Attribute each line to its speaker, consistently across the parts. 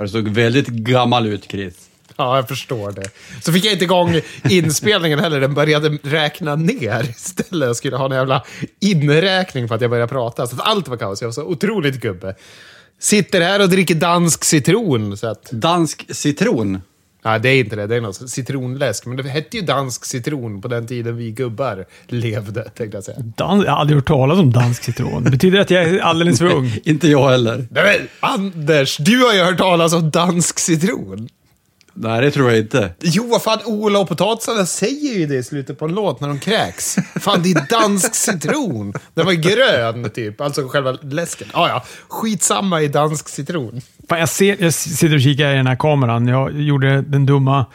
Speaker 1: Det såg väldigt gammal ut, Chris.
Speaker 2: Ja, jag förstår det. Så fick jag inte igång inspelningen heller. Den började räkna ner istället. Jag skulle ha en jävla inräkning för att jag började prata. Så allt var kaos. Jag var så otroligt gubbe. Sitter här och dricker dansk citron. Så att,
Speaker 1: Dansk citron.
Speaker 2: Nej, det är inte det. Det är något citronläsk. Men det hette ju dansk citron på den tiden vi gubbar levde, tänkte jag säga.
Speaker 3: Dan jag har aldrig hört talas om dansk citron. Betyder det att jag är alldeles för ung?
Speaker 1: Inte jag heller.
Speaker 2: Nej, men Anders, du har ju hört talas om dansk citron.
Speaker 1: Nej, det tror jag inte.
Speaker 2: Jo, vad fan, Ola och potatisarna säger ju det i slutet på en låt när de kräks. Fan, det är dansk citron. Den var grön, typ. Alltså själva läsken. Ah, ja, skitsamma i dansk citron.
Speaker 3: Fan, jag, ser, jag sitter och kikar i den här kameran. Jag gjorde den dumma...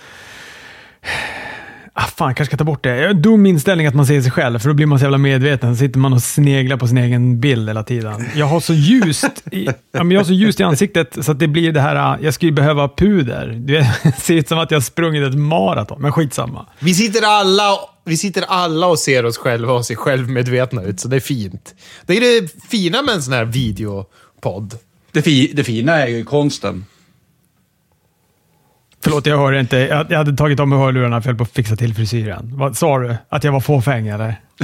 Speaker 3: Ah, fan, jag kanske ska ta bort det. Jag har en dum inställning att man ser sig själv, för då blir man så jävla medveten. Så sitter man och sneglar på sin egen bild hela tiden. Jag har så ljust i, ja, men jag har så ljust i ansiktet så att det blir det här, ah, jag skulle behöva puder. Det ser ut som att jag har sprungit ett maraton, men skitsamma.
Speaker 2: Vi sitter alla, vi sitter alla och ser oss själva och ser självmedvetna ut, så det är fint. Det är det fina med en sån här videopodd.
Speaker 1: Det, fi det fina är ju konsten.
Speaker 3: Förlåt, jag hörde inte. Jag, jag hade tagit av mig hörlurarna för jag på att fixa till frisyren. Vad sa du? Att jag var fåfäng eller?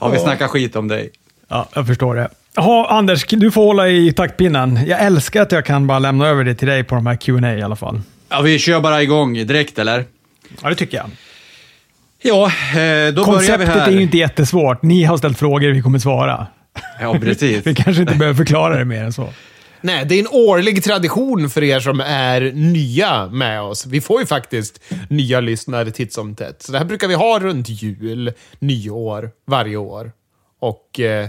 Speaker 1: Ja, vi snackar skit om dig.
Speaker 3: Ja, jag förstår det. Jaha, Anders, du får hålla i taktpinnen. Jag älskar att jag kan bara lämna över det till dig på de här Q&A i alla fall.
Speaker 1: Ja, vi kör bara igång direkt, eller?
Speaker 3: Ja, det tycker jag.
Speaker 1: Ja, eh, då börjar vi
Speaker 3: Konceptet
Speaker 1: här.
Speaker 3: är ju inte jättesvårt. Ni har ställt frågor, vi kommer svara.
Speaker 1: Ja, precis.
Speaker 3: Vi kanske inte behöver förklara det mer än så.
Speaker 2: Nej, det är en årlig tradition för er som är nya med oss. Vi får ju faktiskt nya lyssnare titt som tätt. Så det här brukar vi ha runt jul, nyår, varje år. Och eh,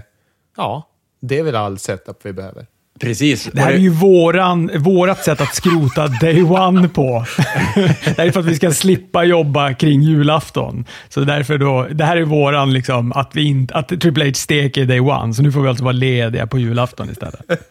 Speaker 2: ja, det är väl all setup vi behöver.
Speaker 1: Precis.
Speaker 3: Det här är ju våran, vårat sätt att skrota day one på. det här är för att vi ska slippa jobba kring julafton. Så därför då, det här är våran, liksom, att, vi inte, att Triple H steker day one. Så nu får vi alltså vara lediga på julafton istället.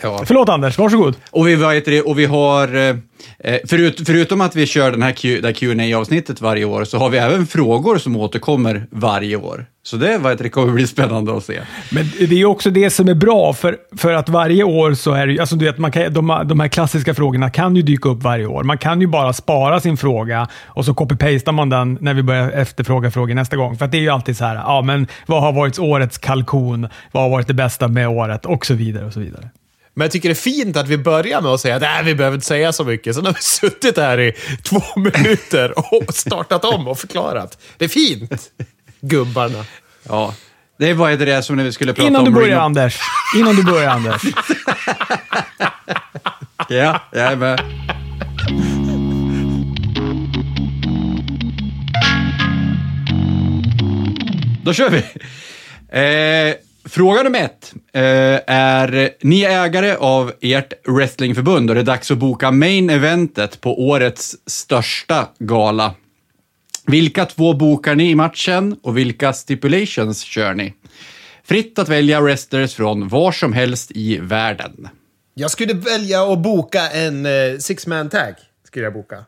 Speaker 1: Ja.
Speaker 3: Förlåt Anders, varsågod.
Speaker 1: Och vi, vad heter det, och vi har, eh, Eh, förut, förutom att vi kör den här Q, det här qa avsnittet varje år, så har vi även frågor som återkommer varje år. Så det, vet, det kommer bli spännande att se.
Speaker 3: Men det är också det som är bra, för, för att varje år så är det ju, alltså du vet, man kan, de, de här klassiska frågorna kan ju dyka upp varje år. Man kan ju bara spara sin fråga och så copy-pastar man den när vi börjar efterfråga frågor nästa gång. För att det är ju alltid så här, ja men vad har varit årets kalkon? Vad har varit det bästa med året? Och så vidare och så vidare.
Speaker 2: Men jag tycker det är fint att vi börjar med att säga att vi behöver inte säga så mycket. Sen har vi suttit här i två minuter och startat om och förklarat. Det är fint, gubbarna.
Speaker 1: Ja. Det är vad heter det som när vi skulle prata
Speaker 3: Innan du
Speaker 1: om...
Speaker 3: börjar
Speaker 1: Ring-
Speaker 3: Anders. Innan du börjar Anders.
Speaker 1: Ja, jag är med. Då kör vi. Eh, fråga nummer ett eh, är, ni är ägare av ert wrestlingförbund och det är dags att boka main eventet på årets största gala. Vilka två bokar ni i matchen och vilka stipulations kör ni? Fritt att välja wrestlers från var som helst i världen.
Speaker 2: Jag skulle välja att boka en eh, six-man tag. Skulle jag boka.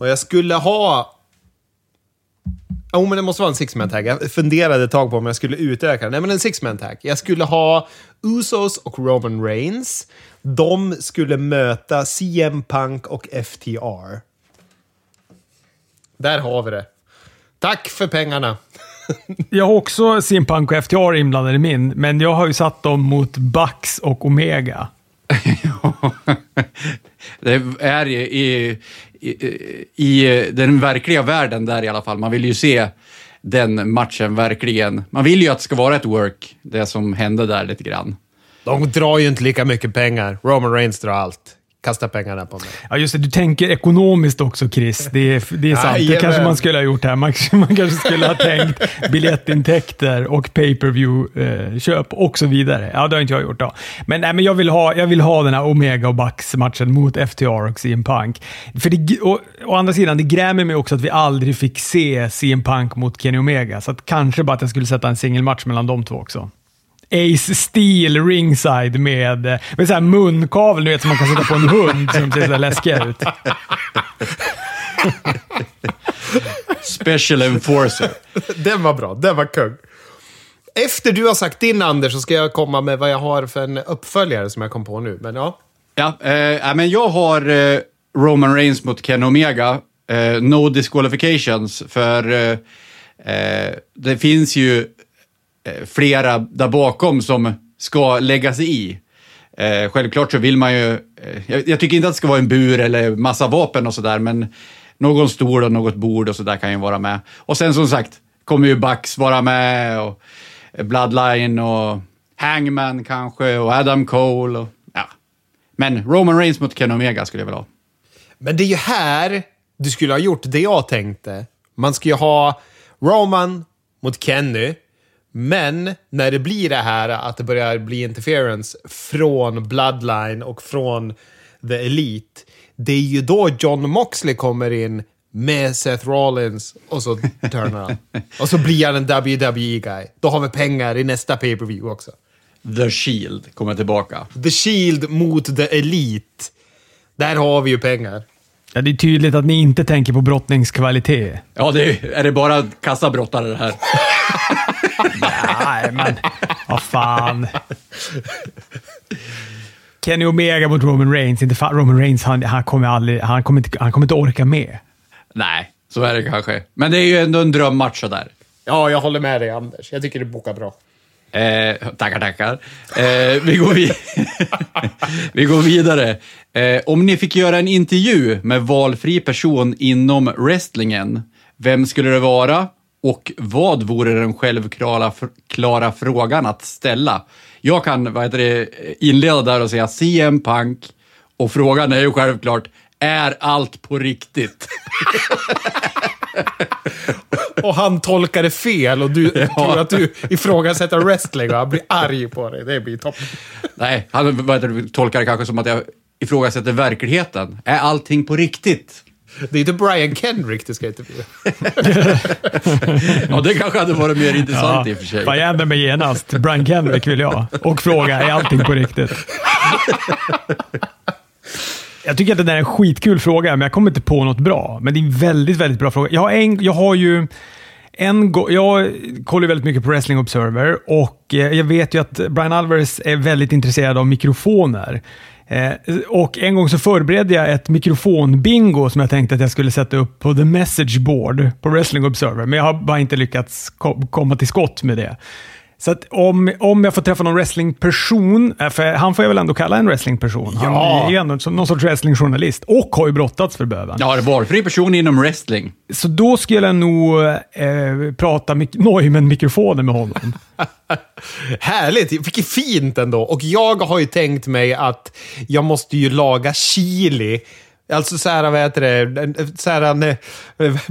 Speaker 2: Och jag skulle ha... Jo, men det måste vara en six-man tag. Jag funderade ett tag på om jag skulle utöka den. Nej, men en six-man tag. Jag skulle ha Usos och Roman Reigns. De skulle möta CM Punk och FTR. Där har vi det. Tack för pengarna.
Speaker 3: Jag har också CM Punk och FTR inblandade i min, men jag har ju satt dem mot Bucks och Omega.
Speaker 1: det är i, i, eh, i, eh, den verkliga världen där i alla fall. Man vill ju se den matchen verkligen. Man vill ju att det ska vara ett work, det som hände där lite grann.
Speaker 2: De drar ju inte lika mycket pengar. Roman Reigns drar allt. Kasta pengarna på mig.
Speaker 3: Ja, just det. Du tänker ekonomiskt också, Chris. Det är, det är sant. Det
Speaker 2: Jajamän.
Speaker 3: kanske man skulle ha gjort här. Man, man kanske skulle ha tänkt biljettintäkter och pay-per-view-köp och så vidare. Ja, det har inte jag gjort. Då. Men, nej, men jag, vill ha, jag vill ha den här Omega och Bucks-matchen mot FTR och CM Punk. För det, och, å andra sidan, det grämer mig också att vi aldrig fick se CM Punk mot Kenny Omega. Så att kanske bara att jag skulle sätta en singelmatch mellan de två också. Ace Steel ringside med, med så här munkavel du vet, som man kan sätta på en hund som ser så här läskiga ut.
Speaker 1: Special enforcer.
Speaker 2: Den var bra. Den var kung. Efter du har sagt din Anders så ska jag komma med vad jag har för en uppföljare som jag kom på nu. Men ja.
Speaker 1: Ja, eh, men jag har eh, Roman Reigns mot Ken Omega. Eh, no disqualifications, för eh, eh, det finns ju Eh, flera där bakom som ska lägga sig i. Eh, självklart så vill man ju... Eh, jag, jag tycker inte att det ska vara en bur eller massa vapen och sådär, men någon stol och något bord och sådär kan ju vara med. Och sen som sagt kommer ju Bucks vara med och Bloodline och Hangman kanske och Adam Cole. Och, ja. Men Roman Reigns mot Ken Omega skulle jag vilja ha.
Speaker 2: Men det är ju här du skulle ha gjort det jag tänkte. Man ska ju ha Roman mot Kenny. Men när det blir det här att det börjar bli interference från Bloodline och från The Elite. Det är ju då John Moxley kommer in med Seth Rollins och så turnar han. och så blir han en WWE-guy. Då har vi pengar i nästa pay-per-view också.
Speaker 1: The Shield kommer tillbaka.
Speaker 2: The Shield mot The Elite. Där har vi ju pengar.
Speaker 3: Ja, det är tydligt att ni inte tänker på brottningskvalitet.
Speaker 1: Ja, det är, är det bara kassabrottare det här?
Speaker 3: Nej, men vad fan. Kenny Omega mot Roman Reigns. Inte fan, Roman Reigns, han, han, kommer aldrig, han, kommer inte, han kommer inte orka med.
Speaker 1: Nej, så är det kanske. Men det är ju ändå en drömmatch sådär.
Speaker 2: Ja, jag håller med dig Anders. Jag tycker du bokar bra.
Speaker 1: Eh, tackar, tackar. Eh, vi, går vid vi går vidare. Eh, om ni fick göra en intervju med valfri person inom wrestlingen, vem skulle det vara och vad vore den självklara klara frågan att ställa? Jag kan vad heter det, inleda där och säga CM Punk och frågan är ju självklart, är allt på riktigt?
Speaker 2: och han tolkar det fel och du ja. tror att du ifrågasätter wrestling och han blir arg på dig. Det blir toppen.
Speaker 1: Nej, han vad tolkar det kanske som att jag ifrågasätter verkligheten. Är allting på riktigt?
Speaker 2: Det är inte Brian Kendrick du ska intervjua.
Speaker 1: ja, det kanske hade varit mer intressant ja, i och för sig.
Speaker 3: Vad händer med genast? Brian Kendrick vill jag. Och fråga, är allting på riktigt? Jag tycker att det där är en skitkul fråga, men jag kommer inte på något bra. Men det är en väldigt, väldigt bra fråga. Jag har, en, jag har ju en jag kollar väldigt mycket på Wrestling Observer och eh, jag vet ju att Brian Alvarez är väldigt intresserad av mikrofoner. Eh, och en gång så förberedde jag ett mikrofonbingo som jag tänkte att jag skulle sätta upp på the message board på Wrestling Observer, men jag har bara inte lyckats komma till skott med det. Så att om, om jag får träffa någon wrestlingperson, eh, för han får jag väl ändå kalla en wrestlingperson. Ja. Han är ju ändå någon sorts wrestlingjournalist och har ju brottats för böven.
Speaker 1: Ja, det valfri person inom wrestling.
Speaker 3: Så då skulle jag nog eh, prata Neumann-mikrofonen med honom.
Speaker 2: Härligt! Vilket fint ändå. Och jag har ju tänkt mig att jag måste ju laga chili Alltså så här, vad heter det, så här, när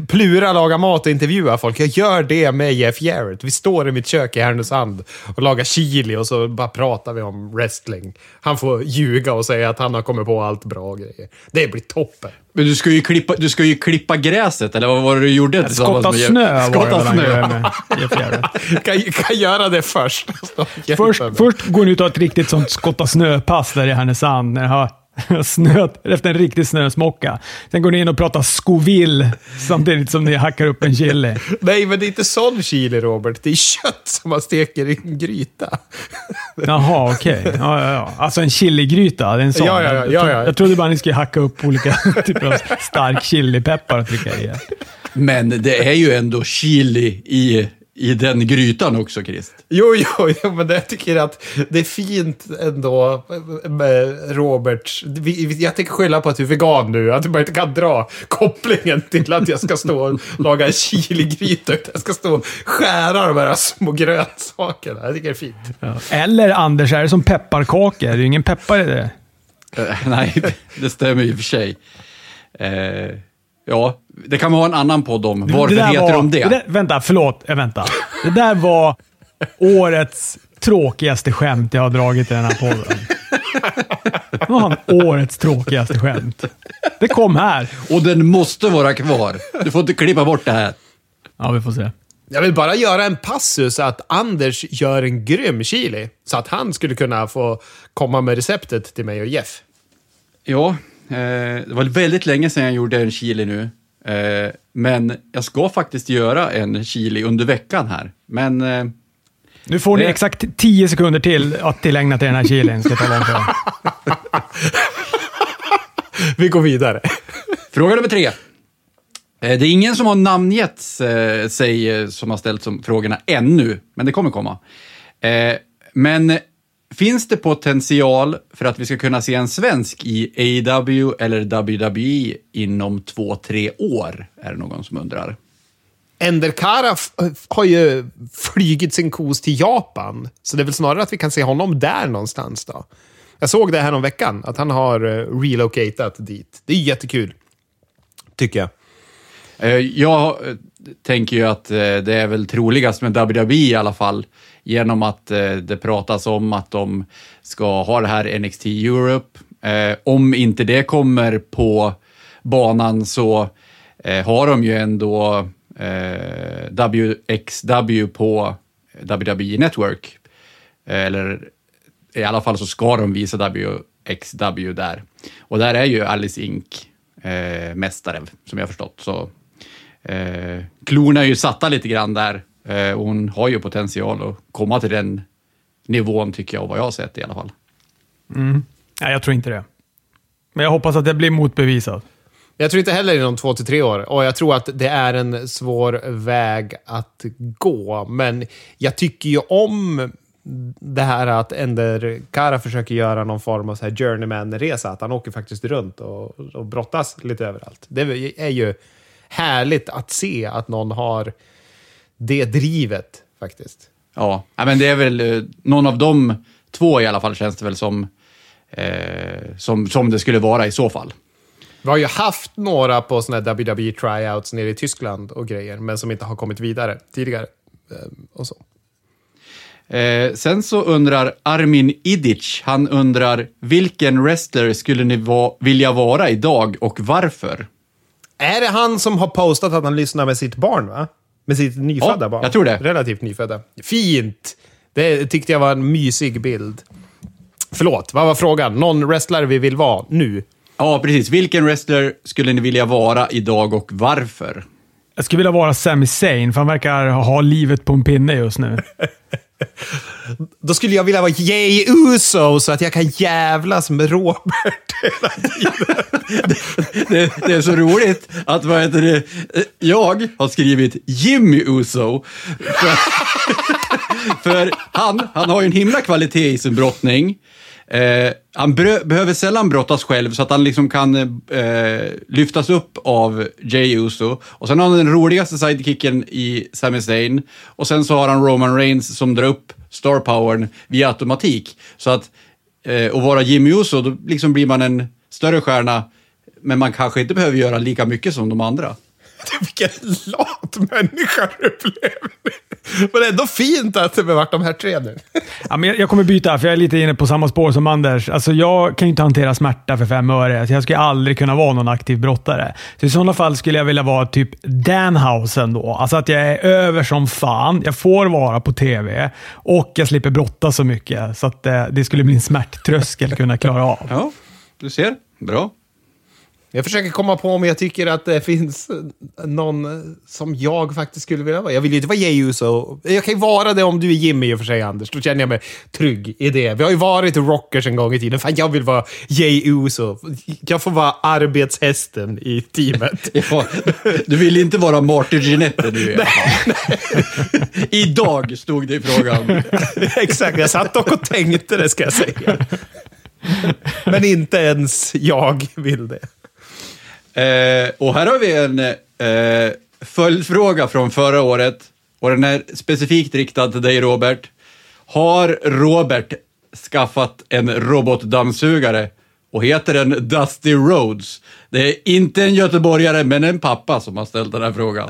Speaker 2: Plura lagar mat och intervjuar folk. Jag gör det med Jeff Jarrett. Vi står i mitt kök i Härnösand och lagar chili och så bara pratar vi om wrestling. Han får ljuga och säga att han har kommit på allt bra grejer. Det blir toppen.
Speaker 1: Men du ska ju klippa, du ska ju klippa gräset, eller vad var det du gjorde
Speaker 3: Skotta snö
Speaker 1: Skotta snö.
Speaker 3: Med Jeff
Speaker 2: Jarrett. kan, kan göra det först.
Speaker 3: först, först går ni ut och har ett riktigt sånt skotta snö-pass där i Härnösand. När jag Snö, efter en riktig snösmocka. Sen går ni in och pratar Scoville samtidigt som ni hackar upp en chili.
Speaker 2: Nej, men det är inte sån chili, Robert. Det är kött som man steker i en gryta.
Speaker 3: Jaha, okej. Okay. Ja, ja, ja. Alltså en chiligryta, det är en sån.
Speaker 2: Ja, ja, ja, ja, ja.
Speaker 3: Jag trodde bara ni skulle hacka upp olika typer av stark chilipeppar och trycka i.
Speaker 1: Men det är ju ändå chili i i den grytan också, Krist.
Speaker 2: Jo, jo, jo, men jag tycker att det är fint ändå med Robert. Jag tänker skylla på att du är vegan nu, att du bara inte kan dra kopplingen till att jag ska stå och laga en chiligryta. Jag ska stå och skära de här små grönsakerna. Jag tycker det är fint.
Speaker 3: Ja. Eller Anders, är det som pepparkakor? Det är ju ingen peppar i det.
Speaker 1: Uh, nej, det stämmer i och för sig. Uh, Ja, det kan vi ha en annan podd om. Varför det heter
Speaker 3: var,
Speaker 1: de det?
Speaker 3: det där, vänta, förlåt. Äh, vänta. Det där var årets tråkigaste skämt jag har dragit i den här podden. Det var han årets tråkigaste skämt. Det kom här.
Speaker 1: Och den måste vara kvar. Du får inte klippa bort det här.
Speaker 3: Ja, vi får se.
Speaker 2: Jag vill bara göra en passus att Anders gör en grym chili. Så att han skulle kunna få komma med receptet till mig och Jeff.
Speaker 1: Ja, det var väldigt länge sedan jag gjorde en chili nu. Eh, men jag ska faktiskt göra en chili under veckan här. Men eh,
Speaker 3: Nu får ni
Speaker 1: Det-
Speaker 3: exakt 10 sekunder till att tillägna till den här chilin, ska jag tala om för.
Speaker 2: Vi går vidare.
Speaker 1: Fråga nummer tre. Eh, Det är ingen som har namngett eh, sig eh, som har ställt som frågorna ännu, men det kommer komma. Eh, Men finns det potential för att vi ska kunna se en svensk i AEW eller WWE inom två, tre år? Är det någon som undrar.
Speaker 2: Enderkara har ju flygit sin kos till Japan. Så det är väl snarare att vi kan se honom där någonstans då. Jag såg det här om veckan att han har eh, relocatat dit. Det är jättekul. Tycker jag.
Speaker 1: Eh, Jag eh, tänker ju att det är väl troligast med WWE i alla fall, genom att eh, det pratas om att de ska ha det här NXT Europe. Eh, Om inte det kommer på banan så eh, har de ju ändå eh, WXW på WWE Network. Eh, Eller i alla fall så ska de visa WXW där. Och där är ju Alice Inc. Eh, mästare, som jag har förstått. Så eh, klorna är ju satta lite grann där. Eh, och hon har ju potential att komma till den nivån, tycker jag, och vad jag har sett i alla fall.
Speaker 3: Nej, jag tror inte det. Men jag hoppas att det blir motbevisat.
Speaker 2: Jag tror inte heller inom två till tre år. Och jag tror att det är en svår väg att gå. Men jag tycker ju om det här att Ender Kara försöker göra någon form av så här journeyman-resa. Att han åker faktiskt runt och, och brottas lite överallt. Det är ju härligt att se att någon har det drivet faktiskt.
Speaker 1: Ja, men det är väl eh, någon av de två i alla fall känns det väl som, eh, som, som det skulle vara i så fall.
Speaker 2: Vi har ju haft några på såna här WWE tryouts nere i Tyskland och grejer, men som inte har kommit vidare tidigare. Ehm, Och så.
Speaker 1: Eh, sen så undrar Armin Idic, han undrar vilken wrestler skulle ni va- vilja vara idag och varför?
Speaker 2: Är det han som har postat att han lyssnar med sitt barn, va? Med sitt nyfödda
Speaker 1: Ja,
Speaker 2: barn?
Speaker 1: jag tror det.
Speaker 2: Relativt nyfödda. Fint! Det tyckte jag var en mysig bild. Förlåt, vad var frågan? Någon wrestlare vi vill vara nu?
Speaker 1: Ja, precis. Vilken wrestler skulle ni vilja vara idag och varför?
Speaker 3: Jag skulle vilja vara Sami Zayn, för han verkar ha livet på en pinne just nu.
Speaker 2: Då skulle jag vilja vara Jay Uso så att jag kan jävlas med Robert hela tiden.
Speaker 1: Det, det är så roligt att vad heter det, jag har skrivit Jimmy Uso. För, för han, han har ju en himla kvalitet i sin brottning. Eh, han brö, behöver sällan brottas själv så att han liksom kan eh, eh, lyftas upp av Jay Uso. Och sen har han den roligaste sidekicken i Sami Zayn. Och sen så har han Roman Reigns som drar upp star powern via automatik. Så att eh, och vara Jimmy Uso, då liksom blir man en större stjärna, men man kanske inte behöver göra lika mycket som de andra.
Speaker 2: Vilken lat människa du blev. Men ändå fint att det har varit de här tre nu.
Speaker 3: Ja, men jag, jag kommer byta, för jag är lite inne på samma spår som Anders. Alltså, jag kan ju inte hantera smärta för fem öre. Så jag skulle aldrig kunna vara någon aktiv brottare. Så I sådana fall skulle jag vilja vara typ Danhausen då. Alltså att jag är över som fan. Jag får vara på TV och jag slipper brotta så mycket. Så att eh, det skulle bli en smärttröskel kunna klara av.
Speaker 1: Ja, du ser. Bra.
Speaker 2: Jag försöker komma på om jag tycker att det finns någon som jag faktiskt skulle vilja vara. Jag vill ju inte vara Jey Uso. Jag kan ju vara det om du är Jimmy i och för sig, Anders. Då känner jag mig trygg i det. Vi har ju varit rockers en gång i tiden. Fan, jag vill vara Uso. Jag får vara arbetshästen i teamet.
Speaker 1: Ja, du vill inte vara Martin Ginette nu i. Idag stod det i frågan.
Speaker 2: Exakt, jag satt dock och tänkte det ska jag säga. Men inte ens jag vill det.
Speaker 1: Eh, och här har vi en eh, följdfråga från förra året. Och den är specifikt riktad till dig, Robert. Har Robert skaffat en robotdammsugare och heter den Dusty Rhodes? Det är inte en göteborgare, men en pappa som har ställt den här frågan.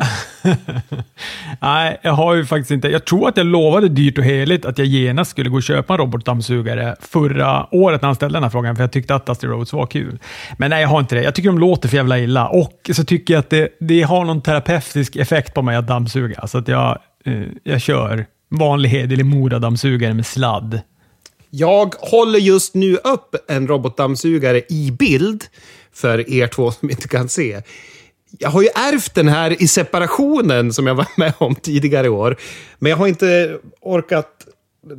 Speaker 3: Nej, jag har ju faktiskt inte. Jag tror att jag lovade dyrt och heligt att jag genast skulle gå och köpa en robotdammsugare förra året när han ställde den här frågan, för jag tyckte att Dusty Rhodes var kul. Men nej, jag har inte det. Jag tycker de låter för jävla illa och så tycker jag att det, det har någon terapeutisk effekt på mig att dammsuga, så att jag, eh, jag kör vanlig hederlig Mora-dammsugare med sladd.
Speaker 2: Jag håller just nu upp en robotdammsugare i bild för er två som inte kan se. Jag har ju ärvt den här i separationen som jag var med om tidigare i år. Men jag har inte orkat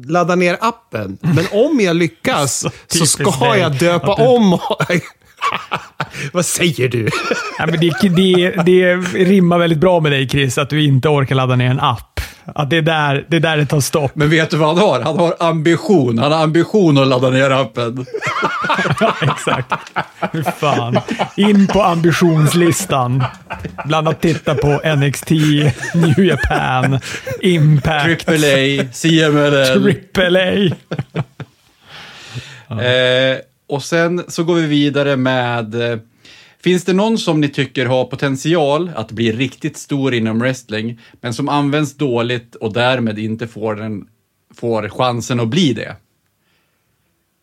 Speaker 2: ladda ner appen. Men om jag lyckas så,
Speaker 3: typiskt
Speaker 2: ska jag döpa om... Vad säger du?
Speaker 3: Ja, men det, det, det rimmar väldigt bra med dig Chris, att du inte orkar ladda ner en app. Att det är där det, är där det tar stopp.
Speaker 1: Men vet du vad han har? Han har ambition. Han har ambition att ladda ner appen.
Speaker 3: Ja, exakt. Hur fan. In på ambitionslistan. Bland annat titta på NXT, New Japan, Impact,
Speaker 1: AAA, CMLL.
Speaker 3: Triple A.
Speaker 1: Eh, och sen så går vi vidare med... Finns det någon som ni tycker har potential att bli riktigt stor inom wrestling, men som används dåligt och därmed inte får, den, får chansen att bli det?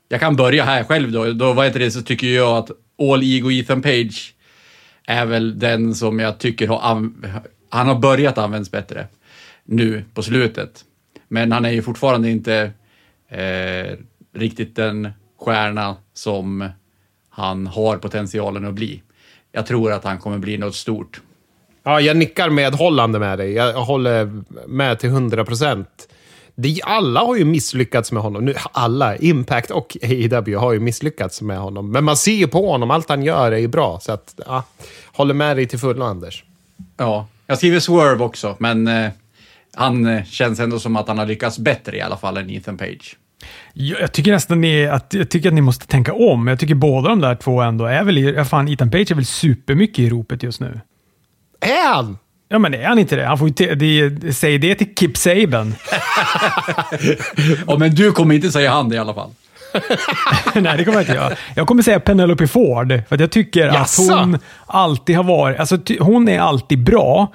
Speaker 1: Jag kan börja här själv då. då vad heter det, så tycker jag att All Ego Ethan Page är väl den som jag tycker har... Han har börjat användas bättre nu på slutet. Men han är ju fortfarande inte eh, riktigt den stjärna som han har potentialen att bli. Jag tror att han kommer bli något stort.
Speaker 2: Ja, jag nickar medhållande med dig. Jag håller med till 100 procent. Alla har ju misslyckats med honom. Nu, alla, Impact och AEW har ju misslyckats med honom. Men man ser ju på honom, allt han gör är ju bra. Så att, ja, håller med dig till fullo, Anders.
Speaker 1: Ja, jag skriver Swerve också, men eh, han eh, känns ändå som att han har lyckats bättre i alla fall än Ethan Page.
Speaker 3: Jag jag tycker nästan ni, att, jag tycker att ni måste tänka om. Jag tycker båda de där två ändå är väl, i- ja, fan Ethan Page är väl supermycket i ropet just nu.
Speaker 2: Är han?
Speaker 3: Ja, men är han inte det? Han får ju te- det, säg det till Kip Saban.
Speaker 1: Ja, men du kommer inte säga han i alla fall.
Speaker 3: Nej, det kommer jag inte göra. Jag kommer säga Penelope Ford, för att jag tycker
Speaker 2: Jaså?
Speaker 3: att hon alltid har varit... Alltså, hon är alltid bra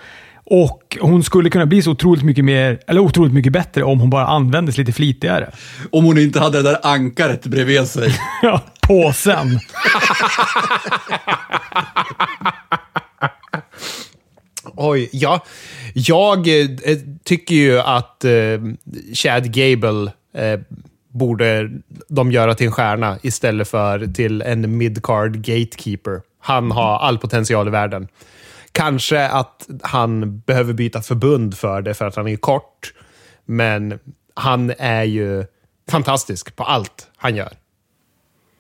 Speaker 3: och hon skulle kunna bli så otroligt mycket mer, eller otroligt mycket bättre om hon bara användes lite flitigare.
Speaker 1: Om hon inte hade det där ankaret bredvid sig.
Speaker 3: Ja, påsen.
Speaker 2: Oj, ja. Jag eh, tycker ju att eh, Chad Gable eh, borde de göra till en stjärna istället för till en midcard gatekeeper. Han har all potential i världen. Kanske att han behöver byta förbund för det för att han är kort. Men han är ju fantastisk på allt han gör.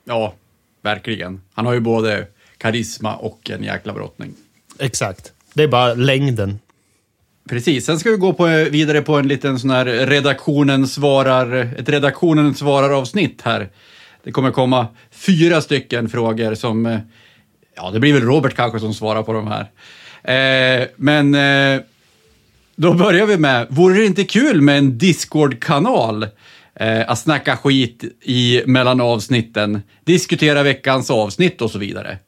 Speaker 1: Ja, verkligen. Han har ju både karisma och en jäkla brottning.
Speaker 2: Exakt. Det är bara längden.
Speaker 1: Precis, sen ska vi gå på, vidare på en liten sån här redaktionen svarar, ett redaktionen svarar avsnitt här. Det kommer komma fyra stycken frågor som, eh, ja det blir väl Robert kanske som svarar på de här. Eh, men eh, då börjar vi med, vore det inte kul med en Discord-kanal? Eh, att snacka skit i mellan avsnitten, diskutera veckans avsnitt och så vidare.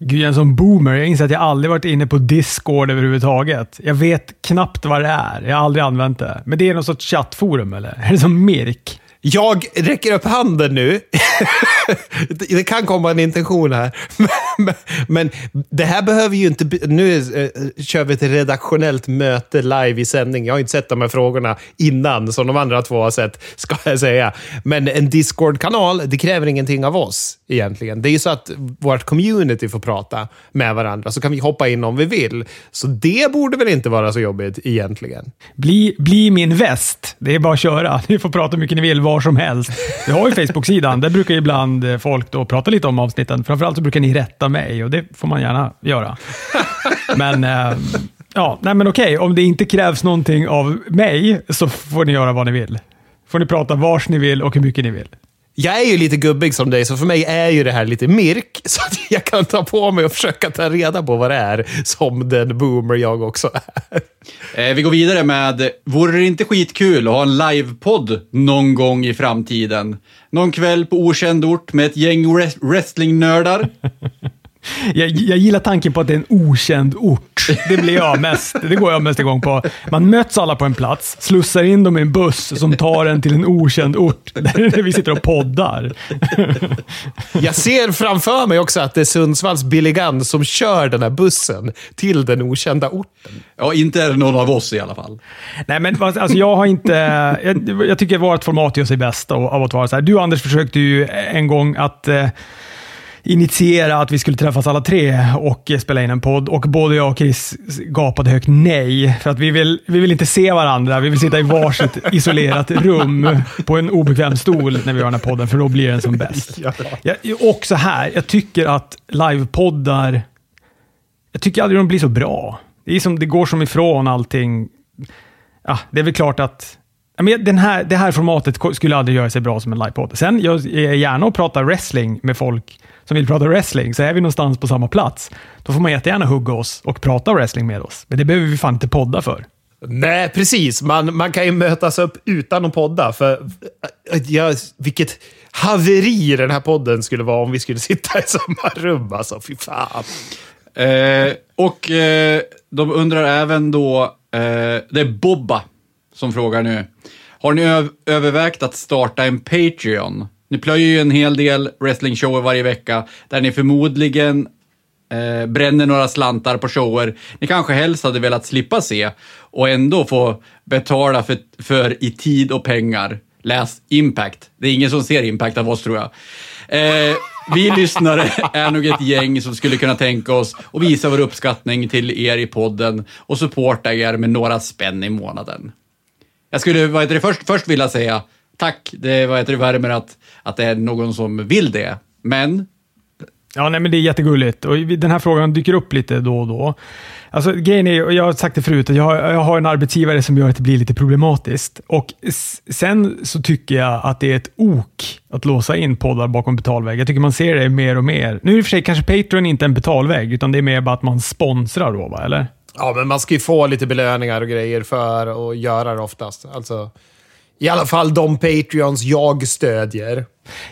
Speaker 3: Gud, jag är en sån boomer. Jag inser att jag aldrig varit inne på Discord överhuvudtaget. Jag vet knappt vad det är. Jag har aldrig använt det. Men det är någon sorts chattforum, eller? Är det som Mirk?
Speaker 2: Jag räcker upp handen nu. det kan komma en intention här. Men, men det här behöver ju inte... Nu eh, kör vi ett redaktionellt möte live i sändning. Jag har inte sett de här frågorna innan, som de andra två har sett, ska jag säga. Men en Discord-kanal, det kräver ingenting av oss egentligen. Det är ju så att vårt community får prata med varandra, så kan vi hoppa in om vi vill. Så det borde väl inte vara så jobbigt egentligen.
Speaker 3: Bli, bli min väst. Det är bara att köra. Ni får prata hur mycket ni vill, var som helst. Vi har ju Facebook-sidan. Där brukar ibland eh, folk då prata lite om avsnitten. Framförallt så brukar ni rätta mig och det får man gärna göra. Men, eh, ja, nej men okej. Om det inte krävs någonting av mig så får ni göra vad ni vill. Får ni prata vars ni vill och hur mycket ni vill.
Speaker 2: Jag är ju lite gubbig som dig, så för mig är ju det här lite mirk. Så att jag kan ta på mig och försöka ta reda på vad det är som den boomer jag också är.
Speaker 1: Eh, vi går vidare med, vore det inte skitkul att ha en livepodd någon gång i framtiden? Någon kväll på okänd ort med ett gäng wrestlingnördar?
Speaker 3: Jag, jag gillar tanken på att det är en okänd ort. Det blir jag mest, det går jag mest igång på. Man möts alla på en plats, slussar in dem i en buss som tar en till en okänd ort där vi sitter och poddar.
Speaker 2: Jag ser framför mig också att det är Sundsvalls Billy Gunn som kör den här bussen till den okända orten.
Speaker 1: Ja, inte är det någon av oss i alla fall.
Speaker 3: Nej, men alltså, jag har inte... Jag, jag tycker vårt format gör sig bäst av, av att vara så här. Du Anders försökte ju en gång att... Initiera att vi skulle träffas alla tre och spela in en podd. Och både jag och Chris gapade högt nej, för att vi vill, vi vill inte se varandra. Vi vill sitta i varsitt isolerat rum på en obekväm stol när vi gör den här podden, för då blir den som bäst.
Speaker 2: Ja.
Speaker 3: Jag, och så här, jag tycker att livepoddar, jag tycker aldrig de blir så bra. Det, är som, det går som ifrån allting. Ja, det är väl klart att men den här, det här formatet skulle aldrig göra sig bra som en livepodd. Sen jag är gärna och pratar wrestling med folk som vill prata wrestling, så är vi någonstans på samma plats, då får man jättegärna hugga oss och prata wrestling med oss. Men det behöver vi fan inte podda för.
Speaker 2: Nej, precis. Man, man kan ju mötas upp utan att podda. För, ja, vilket haveri den här podden skulle vara om vi skulle sitta i samma rum. Alltså, fy fan.
Speaker 1: Eh, och eh, de undrar även då, eh, det är Bobba som frågar nu. Har ni öv- övervägt att starta en Patreon? Ni plöjer ju en hel del wrestlingshower varje vecka, där ni förmodligen eh, bränner några slantar på shower ni kanske helst hade velat slippa se och ändå få betala för, för i tid och pengar. Läs Impact. Det är ingen som ser Impact av oss tror jag. Eh, vi lyssnare är nog ett gäng som skulle kunna tänka oss att visa vår uppskattning till er i podden och supporta er med några spänn i månaden. Jag skulle vad heter det, först, först vilja säga tack, det, vad heter det värmer att, att det är någon som vill det. Men
Speaker 3: Ja, nej, men det är jättegulligt. Och den här frågan dyker upp lite då och då. Alltså, grejen är, och jag har sagt det förut, att jag har, jag har en arbetsgivare som gör att det blir lite problematiskt. Och Sen så tycker jag att det är ett ok att låsa in poddar bakom betalvägg. Jag tycker man ser det mer och mer. Nu är det i och för sig kanske Patreon inte en betalvägg, utan det är mer bara att man sponsrar då, va? eller?
Speaker 2: Ja, men man ska ju få lite belöningar och grejer för att göra det oftast. Alltså, I alla fall de Patreons jag stödjer.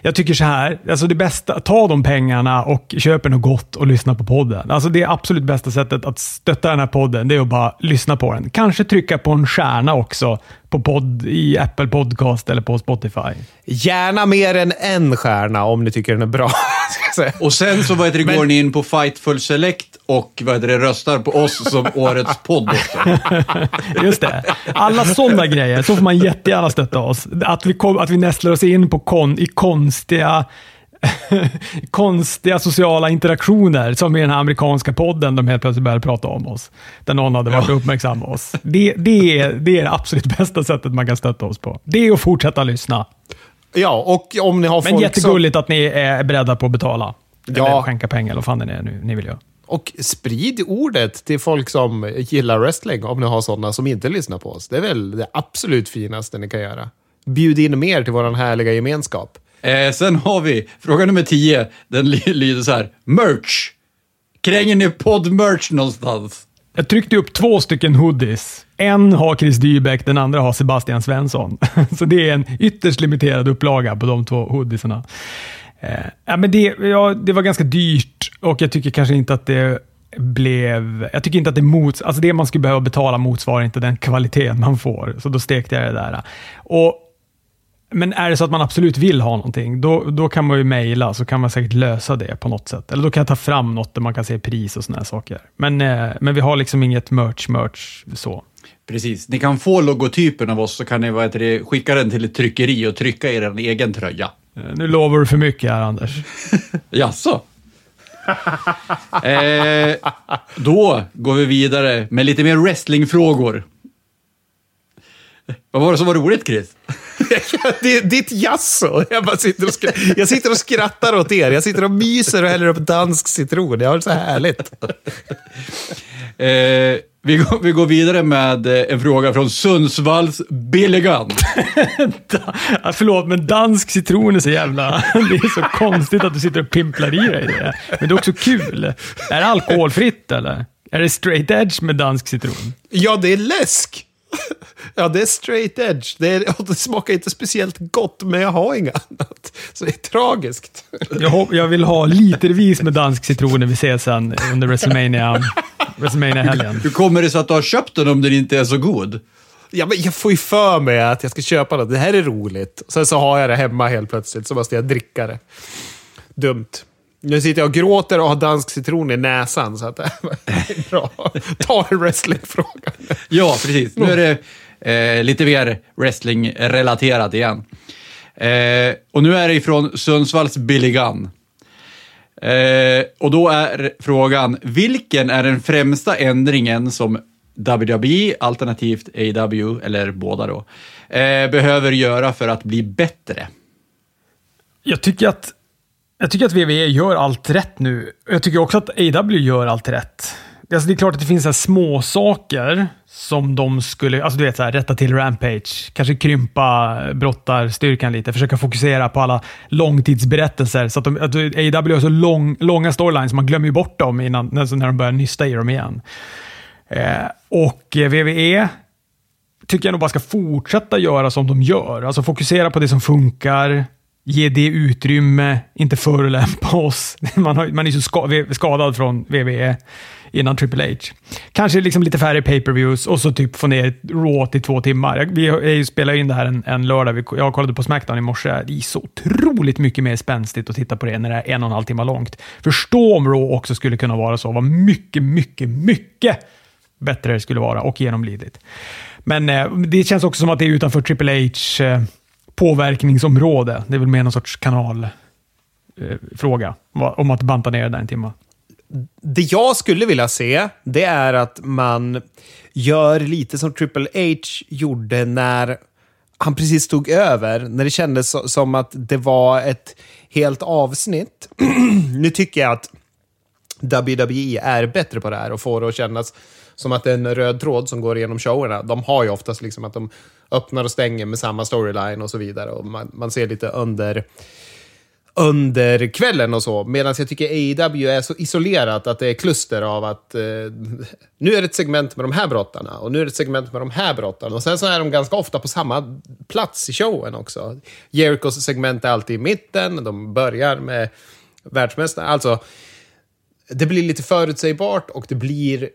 Speaker 3: Jag tycker så här, alltså det bästa, ta de pengarna och köp något gott och lyssna på podden. Alltså det absolut bästa sättet att stötta den här podden, det är att bara lyssna på den. Kanske trycka på en stjärna också på podd, i Apple Podcast eller på Spotify.
Speaker 2: Gärna mer än en stjärna om ni tycker den är bra.
Speaker 1: Och sen så vad heter det,
Speaker 2: Men-
Speaker 1: går ni in på Fightful Select och vad heter det, röstar på oss som årets podd också.
Speaker 3: Just det. Alla sådana grejer, så får man jättegärna stötta oss. Att vi, kom, att vi nästlar oss in på kon, i konstiga konstiga sociala interaktioner som i den här amerikanska podden de helt plötsligt började prata om oss. Där någon hade varit uppmärksam på oss. Det, det, är, det är det absolut bästa sättet man kan stötta oss på. Det är att fortsätta lyssna.
Speaker 2: Ja, och om ni har
Speaker 3: Men
Speaker 2: folk som...
Speaker 3: jättegulligt att ni är beredda på att betala. Eller
Speaker 2: Ja.
Speaker 3: skänka pengar, eller vad fan det är nu ni vill göra.
Speaker 2: Och sprid ordet till folk som gillar wrestling, om ni har sådana som inte lyssnar på oss. Det är väl det absolut finaste ni kan göra. Bjud in mer till vår härliga gemenskap.
Speaker 1: Eh, sen har vi fråga nummer 10. Den ly- lyder så här. Merch. Kränger ni podd-merch någonstans?
Speaker 3: Jag tryckte upp två stycken hoodies. En har Chris Dybeck, den andra har Sebastian Svensson. Så det är en ytterst limiterad upplaga på de två hoodiesarna. Eh, ja, men det, ja, det var ganska dyrt och jag tycker kanske inte att det blev... Jag tycker inte att det mots... Alltså det man skulle behöva betala motsvarar inte den kvaliteten man får. Så då stekte jag det där. Och men är det så att man absolut vill ha någonting, då, då kan man ju mejla så kan man säkert lösa det på något sätt. Eller då kan jag ta fram något där man kan se pris och sådana saker. Men, eh, men vi har liksom inget merch-merch så.
Speaker 1: Precis. Ni kan få logotypen av oss så kan ni vad heter det, skicka den till ett tryckeri och trycka i er egen tröja.
Speaker 3: Eh, nu lovar du för mycket här, Anders.
Speaker 1: Jaså? eh, då går vi vidare med lite mer wrestlingfrågor. Eh, vad var det som var roligt, Chris?
Speaker 2: det, ditt jasso. Jag, bara sitter och skra- jag sitter och skrattar åt er. Jag sitter och myser och häller upp dansk citron. Jag har det så härligt.
Speaker 1: Eh, vi, går, vi går vidare med eh, en fråga från Sundsvalls Billigan.
Speaker 3: Förlåt, men dansk citron är så jävla... Det är så konstigt att du sitter och pimplar i dig det. Men det är också kul. Är det alkoholfritt eller? Är det straight edge med dansk citron?
Speaker 2: Ja, det är läsk. Ja, det är straight edge. Det, är, det smakar inte speciellt gott, men jag har inget annat. Så det är tragiskt.
Speaker 3: Jag, jag vill ha litervis med dansk citron när vi ses sen under WrestleMania, WrestleMania-helgen.
Speaker 1: Hur kommer det sig att du har köpt den om den inte är så god?
Speaker 2: Ja, men jag får ju för mig att jag ska köpa något. Det här är roligt. Sen så har jag det hemma helt plötsligt, så måste jag dricka det. Dumt. Nu sitter jag och gråter och har dansk citron i näsan, så att det är bra. Ta en wrestlingfråga.
Speaker 1: Ja, precis. Nu är det eh, lite mer wrestling-relaterat igen. Eh, och nu är det ifrån Sundsvalls Billigan. Eh, och då är frågan, vilken är den främsta ändringen som WWE, alternativt AW, eller båda då, eh, behöver göra för att bli bättre?
Speaker 3: Jag tycker att jag tycker att WWE gör allt rätt nu. Jag tycker också att AW gör allt rätt. Alltså det är klart att det finns så små saker som de skulle, alltså du vet så här, rätta till Rampage, kanske krympa brottarstyrkan lite, försöka fokusera på alla långtidsberättelser. Så att, de, att AW har så lång, långa storylines, man glömmer ju bort dem innan, alltså när de börjar nysta i dem igen. Eh, och WWE tycker jag nog bara ska fortsätta göra som de gör. Alltså fokusera på det som funkar, ge det utrymme, inte förolämpa oss. Man, har, man är så skadad från WWE innan Triple H. Kanske liksom lite färre pay-per-views och så typ få ner Raw till två timmar. Vi spelar in det här en, en lördag. Jag kollade på Smackdown i morse. Det är så otroligt mycket mer spänstigt att titta på det när det är en och en halv timme långt. Förstå om Raw också skulle kunna vara så. Vad mycket, mycket, mycket bättre det skulle vara och genomlidigt. Men eh, det känns också som att det är utanför Triple H eh, påverkningsområde. Det är väl mer någon sorts kanalfråga eh, om att banta ner det där en timme.
Speaker 2: Det jag skulle vilja se, det är att man gör lite som Triple H gjorde när han precis tog över, när det kändes som att det var ett helt avsnitt. nu tycker jag att WWE är bättre på det här och får det att kännas som att det är en röd tråd som går igenom showerna. De har ju oftast liksom att de öppnar och stänger med samma storyline och så vidare. Och man, man ser lite under under kvällen och så. Medan jag tycker AEW är så isolerat att det är kluster av att eh, nu är det ett segment med de här brottarna och nu är det ett segment med de här brottarna. Och sen så är de ganska ofta på samma plats i showen också. Jericos segment är alltid i mitten, de börjar med världsmästaren. Alltså, det blir lite förutsägbart och det blir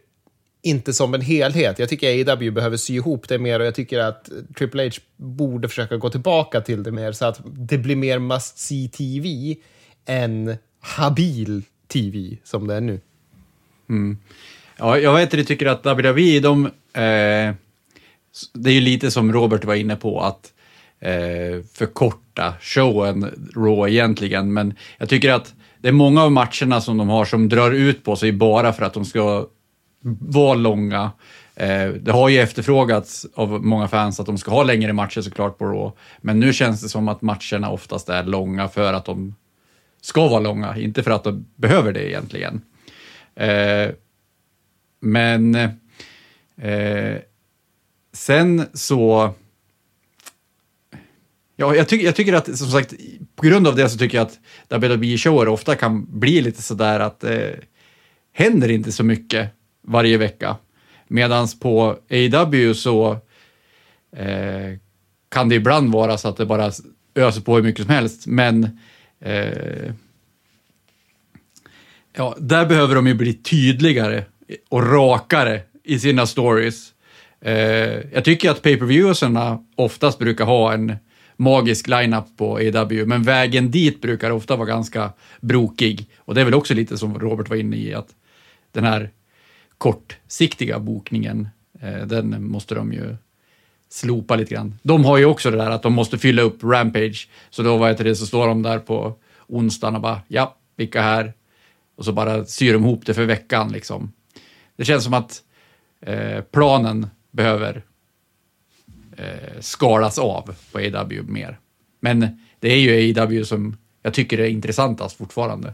Speaker 2: inte som en helhet. Jag tycker AEW behöver sy ihop det mer och jag tycker att Triple H borde försöka gå tillbaka till det mer så att det blir mer must see TV än habil TV som det är nu.
Speaker 1: Mm. Ja, jag vet inte, tycker att WWE, de, eh, det är ju lite som Robert var inne på, att eh, förkorta showen Raw egentligen, men jag tycker att det är många av matcherna som de har som drar ut på sig bara för att de ska var långa. Eh, det har ju efterfrågats av många fans att de ska ha längre matcher såklart på Raw, men nu känns det som att matcherna oftast är långa för att de ska vara långa, inte för att de behöver det egentligen. Eh, men eh, sen så... Ja, jag, tycker, jag tycker att, som sagt, på grund av det så tycker jag att WWE-shower ofta kan bli lite sådär att det eh, händer inte så mycket varje vecka. Medan på AW så eh, kan det ibland vara så att det bara öser på hur mycket som helst, men eh, ja, där behöver de ju bli tydligare och rakare i sina stories. Eh, jag tycker att pay per viewerserna oftast brukar ha en magisk lineup på AW, men vägen dit brukar ofta vara ganska brokig. Och det är väl också lite som Robert var inne i, att den här kortsiktiga bokningen, eh, den måste de ju slopa lite grann. De har ju också det där att de måste fylla upp Rampage, så då vad det, så står de där på onsdagen och bara ja, vilka här? Och så bara syr de ihop det för veckan liksom. Det känns som att eh, planen behöver eh, skalas av på AW mer. Men det är ju AW som jag tycker är intressantast fortfarande.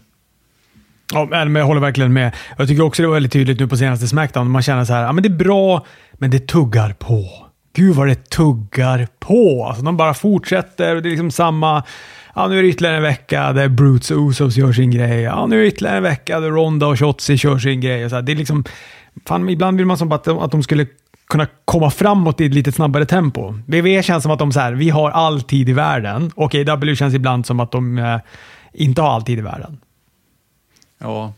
Speaker 3: Ja, men jag håller verkligen med. Jag tycker också det var väldigt tydligt nu på senaste Smackdown. Man känner så här, ja men det är bra, men det tuggar på. Gud vad det tuggar på. Alltså, de bara fortsätter och det är liksom samma... Ja, nu är det ytterligare en vecka där Brutes och Usos gör sin grej. Ja, nu är det ytterligare en vecka där Ronda och Shotzi kör sin grej. Och så här, det är liksom, fan, ibland vill man som att, att de skulle kunna komma framåt i ett lite snabbare tempo. WWE känns som att de så här, vi har all tid i världen Okej, W känns ibland som att de eh, inte har all tid i världen.
Speaker 1: Ja.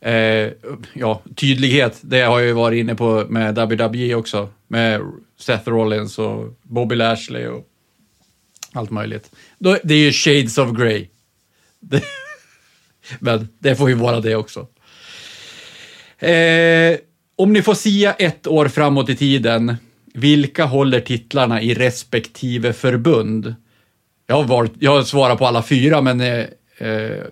Speaker 1: Eh, ja, tydlighet, det har jag ju varit inne på med WWE också. Med Seth Rollins och Bobby Lashley och allt möjligt. Det är ju shades of grey. Men det får ju vara det också. Eh, om ni får sia ett år framåt i tiden, vilka håller titlarna i respektive förbund? Jag har, valt, jag har svarat på alla fyra, men eh, eh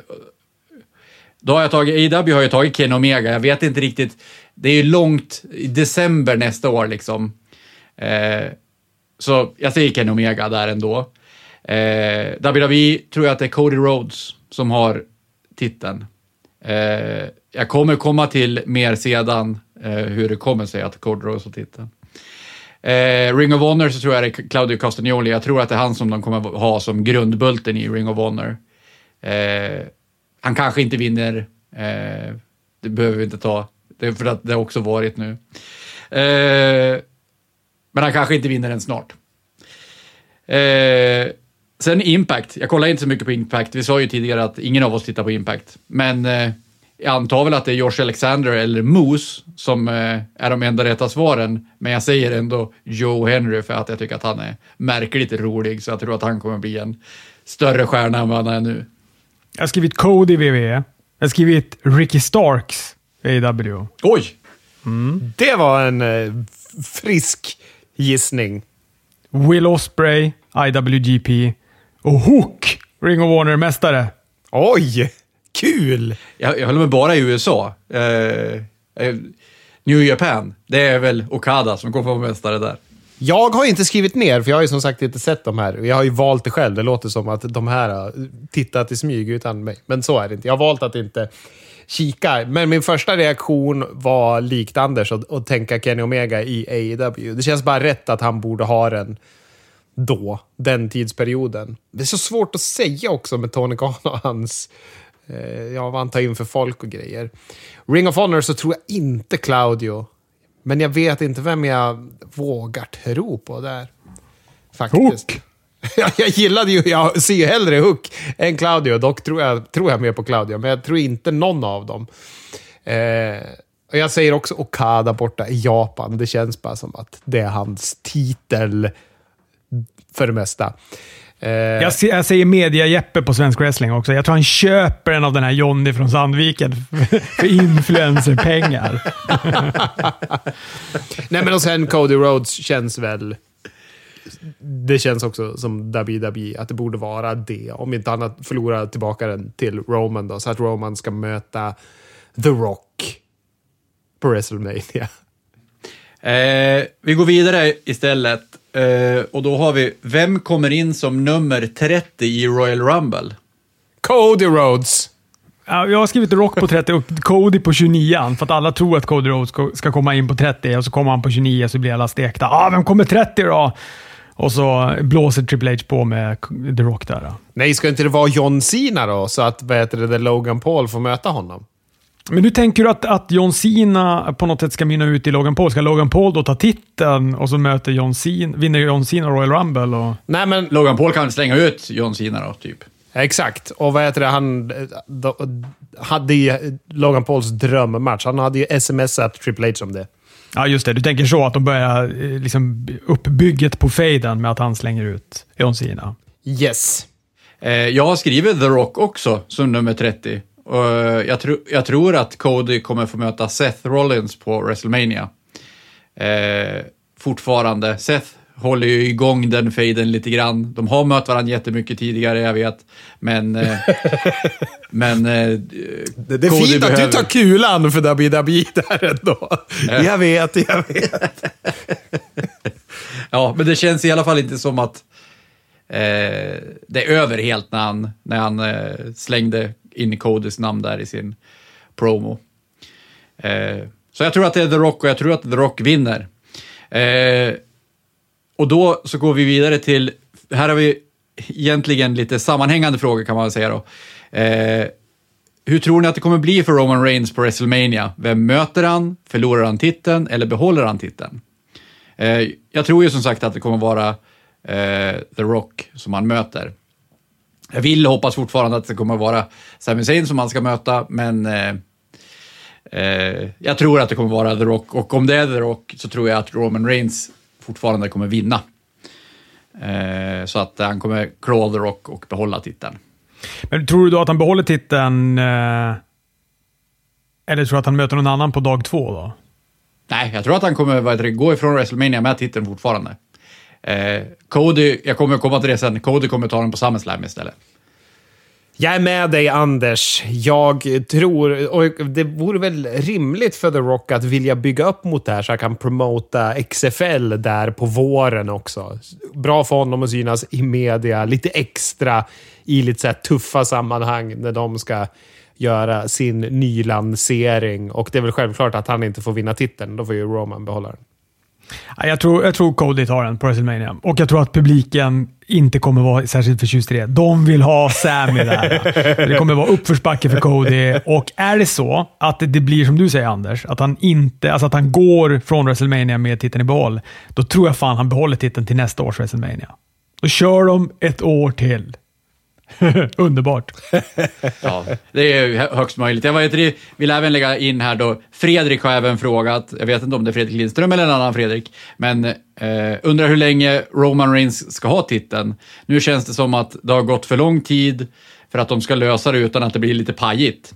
Speaker 1: då har jag tagit, AW har ju tagit Ken Omega. Jag vet inte riktigt. Det är ju långt, i december nästa år liksom. Eh, så jag säger Ken Omega där ändå. Eh, WWE tror jag att det är Cody Rhodes som har titeln. Eh, jag kommer komma till mer sedan eh, hur det kommer sig att Cody Rhodes har titeln. Eh, Ring of Honor så tror jag det är Claudio Castagnoli. Jag tror att det är han som de kommer ha som grundbulten i Ring of Honor. Eh, han kanske inte vinner. Eh, det behöver vi inte ta. Det är för att det har också varit nu. Eh, men han kanske inte vinner den snart. Eh, sen Impact. Jag kollar inte så mycket på Impact. Vi sa ju tidigare att ingen av oss tittar på Impact. Men eh, jag antar väl att det är Josh Alexander eller Moose som eh, är de enda rätta svaren. Men jag säger ändå Joe Henry för att jag tycker att han är märkligt rolig. Så jag tror att han kommer bli en större stjärna än vad han är nu.
Speaker 3: Jag har skrivit Cody WWE. Jag har skrivit Ricky Starks AW.
Speaker 1: Oj!
Speaker 2: Det var en eh, frisk gissning.
Speaker 3: Will Osprey, IWGP och Hook, Ring of Honor-mästare.
Speaker 2: Oj! Kul!
Speaker 1: Jag, jag håller mig bara i USA. Eh, eh, New Japan, det är väl Okada som kommer vara mästare där.
Speaker 2: Jag har inte skrivit ner, för jag har ju som sagt inte sett de här. Jag har ju valt det själv. Det låter som att de här äh, har tittat i smyg utan mig. Men så är det inte. Jag har valt att inte kika. Men min första reaktion var likt Anders att, att tänka Kenny Omega i AEW. Det känns bara rätt att han borde ha den då, den tidsperioden. Det är så svårt att säga också med Tony Khan och hans eh, ja, vad han tar in för folk och grejer. Ring of Honor så tror jag inte Claudio. Men jag vet inte vem jag vågar tro på där. Faktiskt.
Speaker 3: Hook!
Speaker 2: Ja, jag gillade ju, jag ser ju hellre Hook än Claudio. Dock tror jag, tror jag mer på Claudio, men jag tror inte någon av dem. Eh, och jag säger också Okada borta i Japan. Det känns bara som att det är hans titel för det mesta. Eh,
Speaker 3: Jag, jag säger media-Jeppe på svensk wrestling också. Jag tror han köper en av den här Johnny från Sandviken för, för influencerpengar.
Speaker 2: Nej, men och sen Cody Rhodes känns väl... Det känns också som WWE, att det borde vara det. Om inte annat förlora tillbaka den till Roman då, så att Roman ska möta The Rock på WrestleMania.
Speaker 1: Eh, vi går vidare istället. Eh, och då har vi, vem kommer in som nummer 30 i Royal Rumble?
Speaker 2: Cody Rhodes!
Speaker 3: Ja, jag har skrivit Rock på 30 och Cody på 29 för att alla tror att Cody Rhodes ska- komma in på 30 och så kommer han på 29 så blir alla stekta. Ah, vem kommer 30 då? Och så blåser Triple H på med The Rock där. Då.
Speaker 2: Nej, ska inte det vara John Cena då? Så att vad heter det, Logan Paul får möta honom?
Speaker 3: Men nu tänker du att, att John Cena på något sätt ska mynna ut i Logan Paul? Ska Logan Paul då ta titeln och så möter John Cena, vinner John Cena Royal Rumble? Och...
Speaker 2: Nej, men
Speaker 1: Logan Paul kan slänga ut John Cena då, typ.
Speaker 2: exakt. Och vad heter det, han då, hade ju Logan Pauls drömmatch. Han hade ju smsat Triple H om det.
Speaker 3: Ja, just det. Du tänker så att de börjar eh, liksom uppbygget på fejden med att han slänger ut John Cena.
Speaker 2: Yes.
Speaker 1: Eh, jag har skrivit The Rock också som nummer 30. Eh, jag, tro, jag tror att Cody kommer få möta Seth Rollins på WrestleMania. Eh, fortfarande. Seth håller ju igång den fejden lite grann. De har mött varandra jättemycket tidigare, jag vet. Men... Eh, men eh,
Speaker 2: Det, det är fint att du tar kulan för WWE där ändå. Jag vet, jag vet.
Speaker 1: Ja, men det känns i alla fall inte som att eh, det är över helt när han, när han eh, slängde in Codys namn där i sin promo. Eh, så jag tror att det är The Rock och jag tror att The Rock vinner. Eh, och då så går vi vidare till, här har vi egentligen lite sammanhängande frågor kan man väl säga då. Eh, hur tror ni att det kommer bli för Roman Reigns på WrestleMania? Vem möter han? Förlorar han titeln eller behåller han titeln? Eh, jag tror ju som sagt att det kommer vara eh, The Rock som han möter. Jag vill hoppas fortfarande att det kommer vara Sami Zayn som han ska möta, men eh, eh, jag tror att det kommer vara The Rock. Och om det är The Rock så tror jag att Roman Reigns fortfarande kommer vinna. Eh, så att han kommer claw The Rock och behålla titeln.
Speaker 3: Men tror du då att han behåller titeln eh, eller tror du att han möter någon annan på dag två då?
Speaker 1: Nej, jag tror att han kommer det, gå ifrån WrestleMania med titeln fortfarande. Eh, Cody, jag kommer komma till det sen, Cody kommer ta den på SummerSlam istället.
Speaker 2: Jag är med dig, Anders. Jag tror... Och det vore väl rimligt för The Rock att vilja bygga upp mot det här så han kan promota XFL där på våren också. Bra för honom att synas i media lite extra i lite så här tuffa sammanhang när de ska göra sin nylansering. Och det är väl självklart att han inte får vinna titeln. Då får ju Roman behålla den.
Speaker 3: Ja, Jag tror, jag tror Cody tar den på WrestleMania och jag tror att publiken inte kommer vara särskilt förtjust i det. De vill ha Sammy där. Det kommer vara uppförsbacke för Cody och är det så att det, det blir som du säger Anders, att han inte, alltså att han går från WrestleMania med titeln i behåll, då tror jag fan han behåller titeln till nästa års WrestleMania. Då kör de ett år till. Underbart.
Speaker 1: Ja, det är högst möjligt. Jag vet, vill även lägga in här då, Fredrik har även frågat, jag vet inte om det är Fredrik Lindström eller en annan Fredrik, men eh, undrar hur länge Roman Reigns ska ha titeln. Nu känns det som att det har gått för lång tid för att de ska lösa det utan att det blir lite pajigt.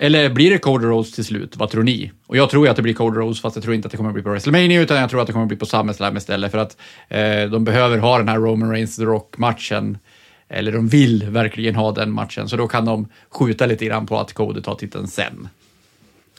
Speaker 1: Eller blir det Cody Rhodes till slut? Vad tror ni? Och jag tror ju att det blir Cody Rhodes, fast jag tror inte att det kommer att bli på WrestleMania, utan jag tror att det kommer att bli på SummerSlam istället, för att eh, de behöver ha den här Roman Reigns-The Rock-matchen. Eller de vill verkligen ha den matchen, så då kan de skjuta lite grann på att Cody tar titeln sen.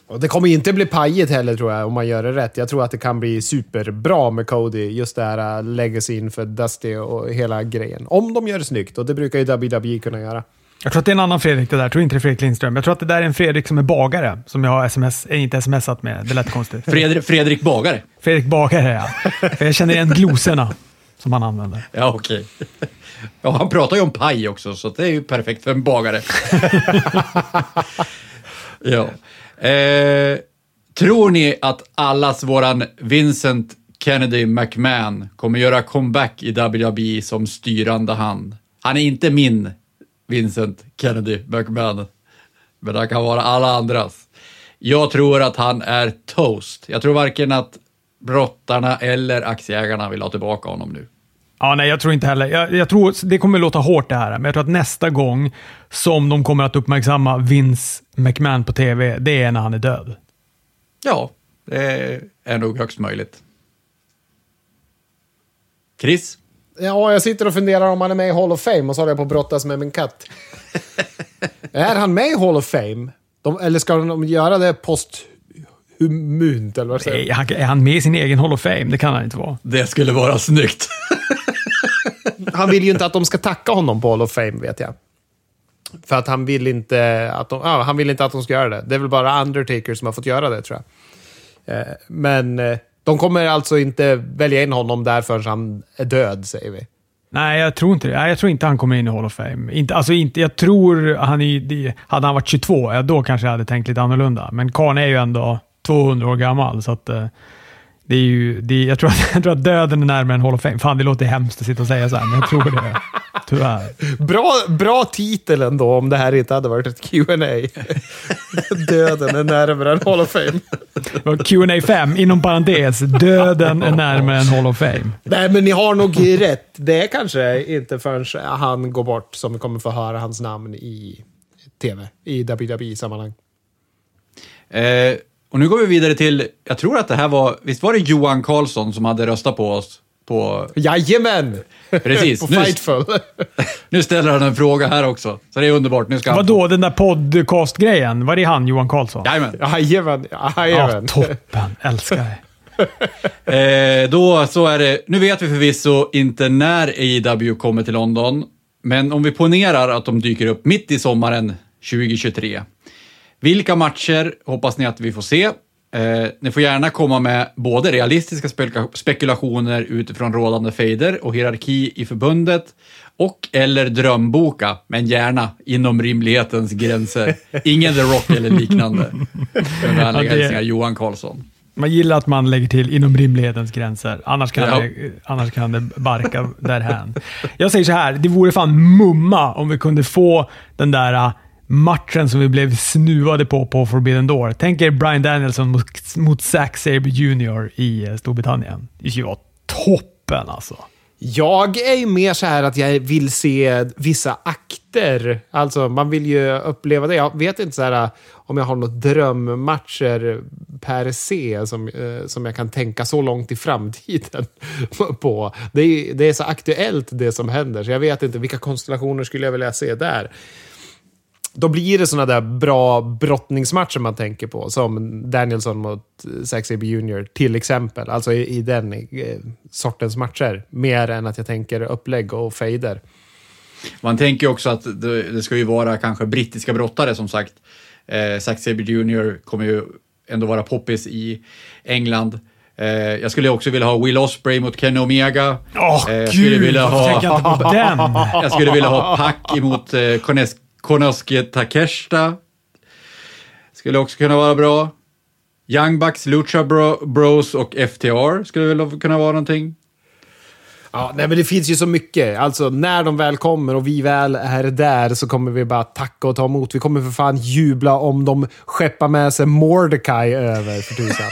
Speaker 2: Och det kommer inte bli pajigt heller tror jag, om man gör det rätt. Jag tror att det kan bli superbra med Cody, just det här uh, legacyn för Dusty och hela grejen. Om de gör det snyggt, och det brukar ju WWE kunna göra.
Speaker 3: Jag tror att det är en annan Fredrik det där. Jag tror inte det är Fredrik Lindström. Jag tror att det där är en Fredrik som är bagare, som jag har sms, eh, inte smsat med. Det lät konstigt.
Speaker 1: Fredrik, Fredrik Bagare.
Speaker 3: Fredrik Bagare, ja. För jag känner igen glosorna som han använder.
Speaker 1: Ja, okej. Ja, han pratar ju om paj också, så det är ju perfekt för en bagare. ja. Eh, tror ni att allas våran Vincent Kennedy McMahon kommer göra comeback i WWE som styrande hand? Han är inte min Vincent Kennedy McMahon, men han kan vara alla andras. Jag tror att han är toast. Jag tror varken att brottarna eller aktieägarna vill ha tillbaka honom nu.
Speaker 3: Ja, nej, jag tror inte heller. Jag, jag tror, det kommer låta hårt det här, men jag tror att nästa gång som de kommer att uppmärksamma Vince McMahon på TV, det är när han är död.
Speaker 1: Ja, det är nog högst möjligt. Chris?
Speaker 2: Ja, jag sitter och funderar om han är med i Hall of Fame och så håller jag på att brottas med min katt. är han med i Hall of Fame? De, eller ska de göra det posthumunt, eller vad säger
Speaker 3: Är han, är han med i sin egen Hall of Fame? Det kan han inte vara.
Speaker 1: Det skulle vara snyggt.
Speaker 2: Han vill ju inte att de ska tacka honom på Hall of Fame, vet jag. För att han vill inte att de, ah, han vill inte att de ska göra det. Det är väl bara Undertaker som har fått göra det, tror jag. Eh, Men eh, de kommer alltså inte välja in honom där förrän han är död, säger vi.
Speaker 3: Nej, jag tror inte det. Nej, jag tror inte han kommer in i Hall of Fame. Inte, alltså inte, jag tror han är, hade han varit 22, ja, då kanske jag hade tänkt lite annorlunda. Men karln är ju ändå 200 år gammal, så att eh, det är ju, det, jag, tror att, jag tror att döden är närmare än Hall of Fame. Fan, det låter hemskt att sitta och säga så här, men jag tror det. Tyvärr.
Speaker 2: Bra, bra titel ändå, om det här inte hade varit ett Q&A. Döden är närmare än Hall of Fame.
Speaker 3: Q&A 5, inom parentes, döden är närmare än Hall of Fame.
Speaker 2: Nej, men ni har nog rätt. Det är kanske inte förrän han går bort som vi kommer få höra hans namn i tv, i WWE-sammanhang.
Speaker 1: Eh, och nu går vi vidare till, jag tror att det här var, visst var det Johan Karlsson som hade röstat på oss? På,
Speaker 2: Jajamän!
Speaker 1: Precis.
Speaker 2: På
Speaker 1: Nu-
Speaker 2: Fightful.
Speaker 1: nu ställer han en fråga här också, så det är underbart. Nu ska
Speaker 3: Vadå, den där podcast-grejen? Var det han, Johan Karlsson?
Speaker 1: Jajamän.
Speaker 2: Jajamän,
Speaker 3: Ja,
Speaker 2: jajamän.
Speaker 3: toppen. Älskar det.
Speaker 1: Eh, då så är det, nu vet vi förvisso inte när AEW kommer till London, men om vi ponerar att de dyker upp mitt i sommaren 2023. Vilka matcher hoppas ni att vi får se? Eh, ni får gärna komma med både realistiska spekula- spekulationer utifrån rådande fejder och hierarki i förbundet och eller drömboka, men gärna inom rimlighetens gränser. Ingen The Rock eller liknande. Vänliga hälsningar Johan Karlsson.
Speaker 3: Man gillar att man lägger till inom rimlighetens gränser. Annars kan,
Speaker 1: Ja.
Speaker 3: det, annars kan det barka därhän. Jag säger så här, det vore fan mumma om vi kunde få den där matchen som vi blev snuvade på på Forbidden Door. Tänk er Brian Danielson mot, mot Zack Sabre Jr. i eh, Storbritannien. Det skulle vara toppen alltså.
Speaker 2: Jag är ju mer så här att jag vill se vissa akter. Alltså, man vill ju uppleva det. Jag vet inte så här eh, om jag har några drömmatcher per se som, eh, som jag kan tänka så långt i framtiden på. Det är, det är så aktuellt det som händer, så jag vet inte vilka konstellationer skulle jag vilja se där då blir det såna där bra brottningsmatcher man tänker på. Som Danielson mot Zack Sabre Jr. till exempel. Alltså i, i den eh, sortens matcher. Mer än att jag tänker upplägg och fejder.
Speaker 1: Man tänker också att det, det, ska ju vara kanske brittiska brottare som sagt. Eh, Zack Sabre Jr. kommer ju ändå vara poppis i England. Eh, jag skulle också vilja ha Will Osprey mot Kenny Omega.
Speaker 3: Åh, oh, jag skulle gud! Vilja ha, jag
Speaker 1: jag skulle vilja ha Pack emot eh, Kones, Konosuke Takeshita. Skulle också kunna vara bra. Young Bucks, Lucha Bro, Bros och FTR skulle väl kunna vara någonting.
Speaker 2: Ja, nej, men det finns ju så mycket. Alltså, när de väl kommer och vi väl är där så kommer vi bara tacka och ta emot. Vi kommer för fan jubla om de skeppar med sig Mordecai över för tusan.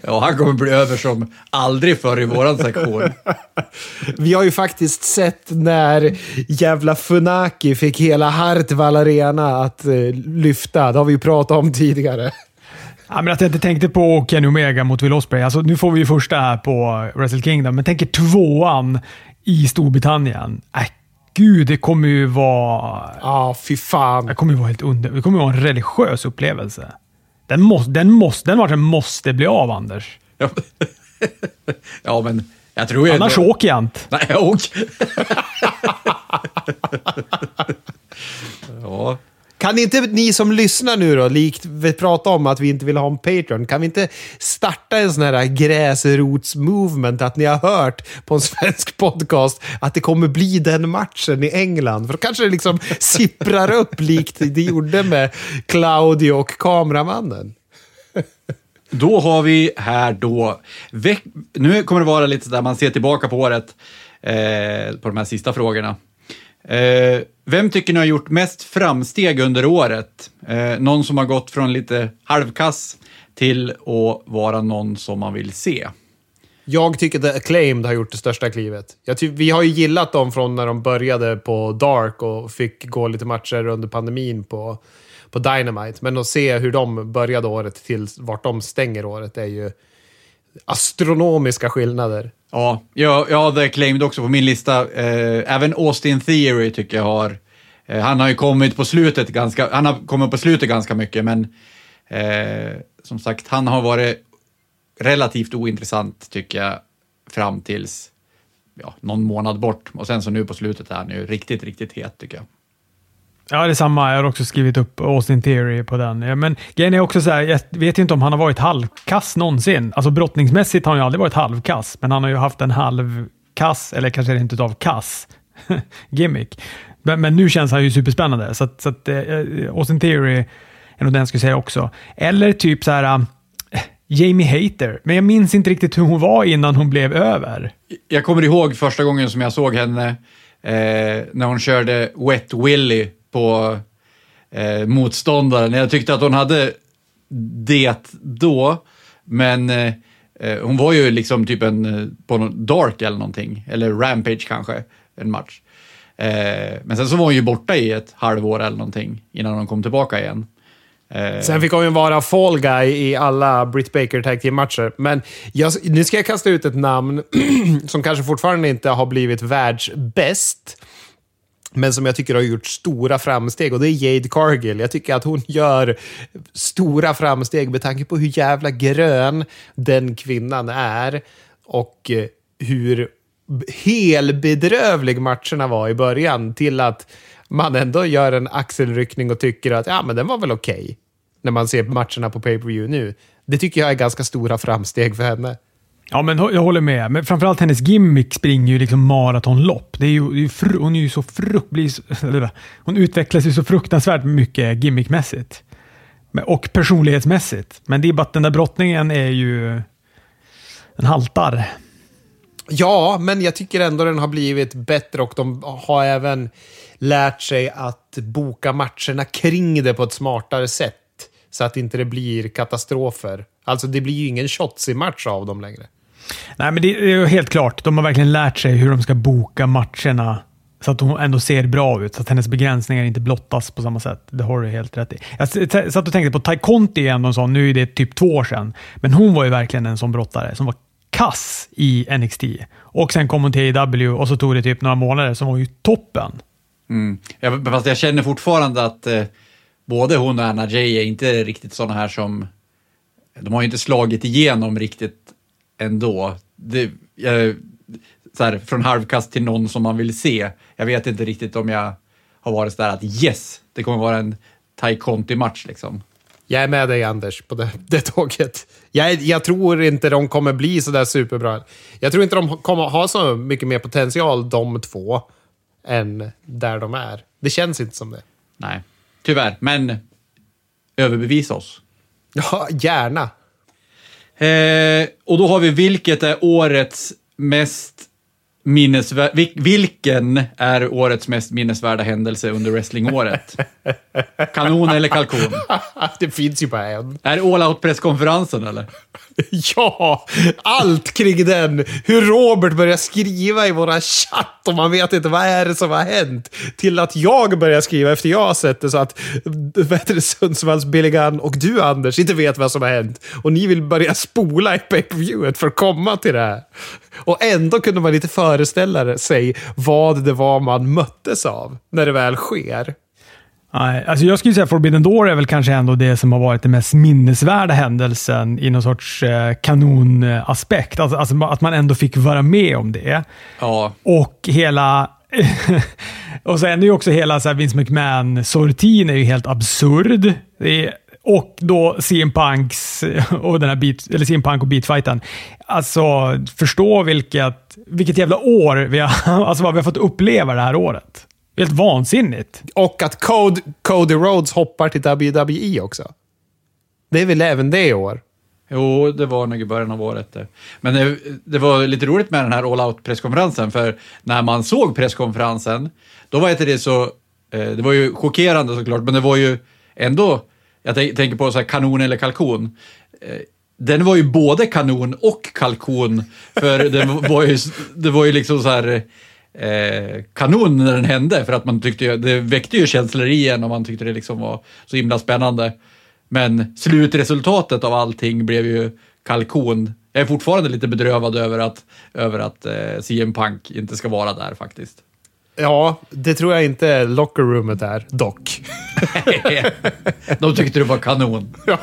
Speaker 1: ja, han kommer bli över som aldrig förr i våran sektion.
Speaker 2: vi har ju faktiskt sett när jävla Funaki fick hela Hartwall Arena att uh, lyfta. Det har vi ju pratat om tidigare.
Speaker 3: Ja, men att jag inte tänkte på Kenny Omega mot Will Ospreay. Alltså, nu får vi ju första här på Wrestle Kingdom, men tänker tvåan i Storbritannien. Äh, gud, det kommer ju vara...
Speaker 2: Ja, fy fan.
Speaker 3: Det kommer ju vara helt under... Det kommer ju vara en religiös upplevelse. Den, måste, den, måste, den matchen måste bli av, Anders.
Speaker 1: Ja, ja men jag tror
Speaker 3: ju... Annars det... åker jag inte.
Speaker 1: Nej, jag åker.
Speaker 2: ja. Kan inte ni som lyssnar nu då, likt vi pratade om att vi inte vill ha en Patreon, kan vi inte starta en sån här gräsrotsmovement att ni har hört på en svensk podcast att det kommer bli den matchen i England? För då kanske det liksom sipprar upp likt det gjorde med Claudio och kameramannen.
Speaker 1: Då har vi här då, nu kommer det vara lite där man ser tillbaka på året, eh, på de här sista frågorna. Eh, vem tycker ni har gjort mest framsteg under året? Eh, någon som har gått från lite halvkass till att vara någon som man vill se?
Speaker 2: Jag tycker The Acclaimed har gjort det största klivet. vi har ju gillat dem från när de började på Dark och fick gå lite matcher under pandemin på, på Dynamite. Men att se hur de började året till vart de stänger året är ju astronomiska skillnader.
Speaker 1: Ja, jag, jag hade claimed också på min lista. Eh, även Austin Theory tycker jag har... Eh, han har ju kommit på slutet ganska, han har kommit på slutet ganska mycket, men eh, som sagt, han har varit relativt ointressant tycker jag fram tills ja, någon månad bort. Och sen så nu på slutet är han ju riktigt, riktigt het tycker jag.
Speaker 3: Ja, det är samma. Jag har också skrivit upp Austin Theory på den. Men grejen är också så här, jag vet inte om han har varit halvkass någonsin. Alltså brottningsmässigt har han ju aldrig varit halvkass, men han har ju haft en halvkass, eller kanske inte utav kass, gimmick. Men, men, nu känns han ju superspännande, så att, så att äh, Austin Theory är nog den jag skulle säga också. Eller typ så här, äh, Jamie Hater, men jag minns inte riktigt hur hon var innan hon blev över.
Speaker 1: Jag kommer ihåg första gången som jag såg henne, eh, när hon körde Wet Willy på eh, motståndaren. Jag tyckte att hon hade det då, men eh, eh hon var ju liksom typ en eh, på någon Dark eller någonting, eller Rampage kanske, en match. Eh, men sen så var hon ju borta i ett halvår eller någonting innan hon kom tillbaka igen.
Speaker 2: Eh. Sen fick hon ju vara fall guy i alla Britt Baker Tag Team-matcher. Men jag, nu ska jag kasta ut ett namn som kanske fortfarande inte har blivit världsbäst men som jag tycker har gjort stora framsteg och det är Jade Cargill. Jag tycker att hon gör stora framsteg med tanke på hur jävla grön den kvinnan är och eh, hur helbedrövlig matcherna var i början till att man ändå gör en axelryckning och tycker att ja, men den var väl okej. Okay, när man ser matcherna på pay-per-view nu. Det tycker jag är ganska stora framsteg för henne.
Speaker 3: Ja, men jag håller med. Men framförallt hennes gimmick springer ju liksom maratonlopp. Det är ju, det är fru, hon är ju så frukt, Hon utvecklas ju så fruktansvärt mycket gimmickmässigt. Och personlighetsmässigt. Men det är bara att den där brottningen är ju... Den haltar.
Speaker 2: Ja, men jag tycker ändå den har blivit bättre och de har även lärt sig att boka matcherna kring det på ett smartare sätt. Så att inte det blir katastrofer. Alltså det blir ju ingen shots i match av dem längre.
Speaker 3: Nej, men det är helt klart. De har verkligen lärt sig hur de ska boka matcherna så att hon ändå ser bra ut, så att hennes begränsningar inte blottas på samma sätt. Det har du helt rätt i. Jag satt och tänkte på Tai Conti igen, och sån, nu är det typ två år sedan, men hon var ju verkligen en sån brottare som var kass i NXT. Och sen kom hon till AEW och så tog det typ några månader som var ju toppen.
Speaker 1: Mm. Jag, fast jag känner fortfarande att eh, både hon och Anna Jay är inte riktigt sådana här som... De har ju inte slagit igenom riktigt ändå. Det, jag, så här, från halvkast till någon som man vill se. Jag vet inte riktigt om jag har varit sådär att yes, det kommer vara en Tai Conti-match liksom.
Speaker 2: Jag är med dig Anders på det, det tåget. Jag, jag tror inte de kommer bli så där superbra. Jag tror inte de kommer ha så mycket mer potential de två än där de är. Det känns inte som det.
Speaker 1: Nej, tyvärr. Men överbevisa oss.
Speaker 2: Ja, gärna.
Speaker 1: Eh, och då har vi vilket är årets mest minnesvärda... Vilken är årets mest minnesvärda händelse under wrestlingåret? Kanon eller kalkon?
Speaker 2: det finns ju bara en.
Speaker 1: Är det all out-presskonferensen eller?
Speaker 2: Ja, allt kring den. Hur Robert börjar skriva i våra chatt och man vet inte vad är det som har hänt. Till att jag börjar skriva efter jag har sett det så att vet Sundsvalls Gunn och du Anders inte vet vad som har hänt. Och ni vill börja spola i pay-per-viewet för att komma till det här. Och ändå kunde man lite föreställa sig vad det var man möttes av när det väl sker.
Speaker 3: Nej, alltså jag skulle säga Forbidden Door är väl kanske ändå det som har varit den mest minnesvärda händelsen i någon sorts eh, kanonaspekt. Alltså, alltså, att man ändå fick vara med om det.
Speaker 1: Ja.
Speaker 3: Och hela... och sen är ju också hela så här Vince McMahon-sortin är ju helt absurd. Är, och då CM Punks och den här beat, eller CM Punk och beatfighten. Alltså, förstå vilket, vilket jävla år vi har, alltså vad vi har fått uppleva det här året. Helt vansinnigt.
Speaker 2: Och att Code, Cody Rhodes hoppar till WWE också. Det är väl även det i år?
Speaker 1: Jo, det var nog i början av året. Men det, det var lite roligt med den här all out-presskonferensen, för när man såg presskonferensen, då var det så... Eh, det var ju chockerande såklart, men det var ju ändå... Jag tänker på så här kanon eller kalkon. Eh, den var ju både kanon och kalkon, för det var ju, det var ju liksom så här eh, kanon när den hände för att man tyckte det väckte ju känslor i en och man tyckte det liksom var så himla spännande. Men slutresultatet av allting blev ju kalkon. Jag är fortfarande lite bedrövad över att, över att eh, CM Punk inte ska vara där faktiskt.
Speaker 2: Ja, det tror jag inte lockerroomet är, dock.
Speaker 1: De tyckte det var kanon.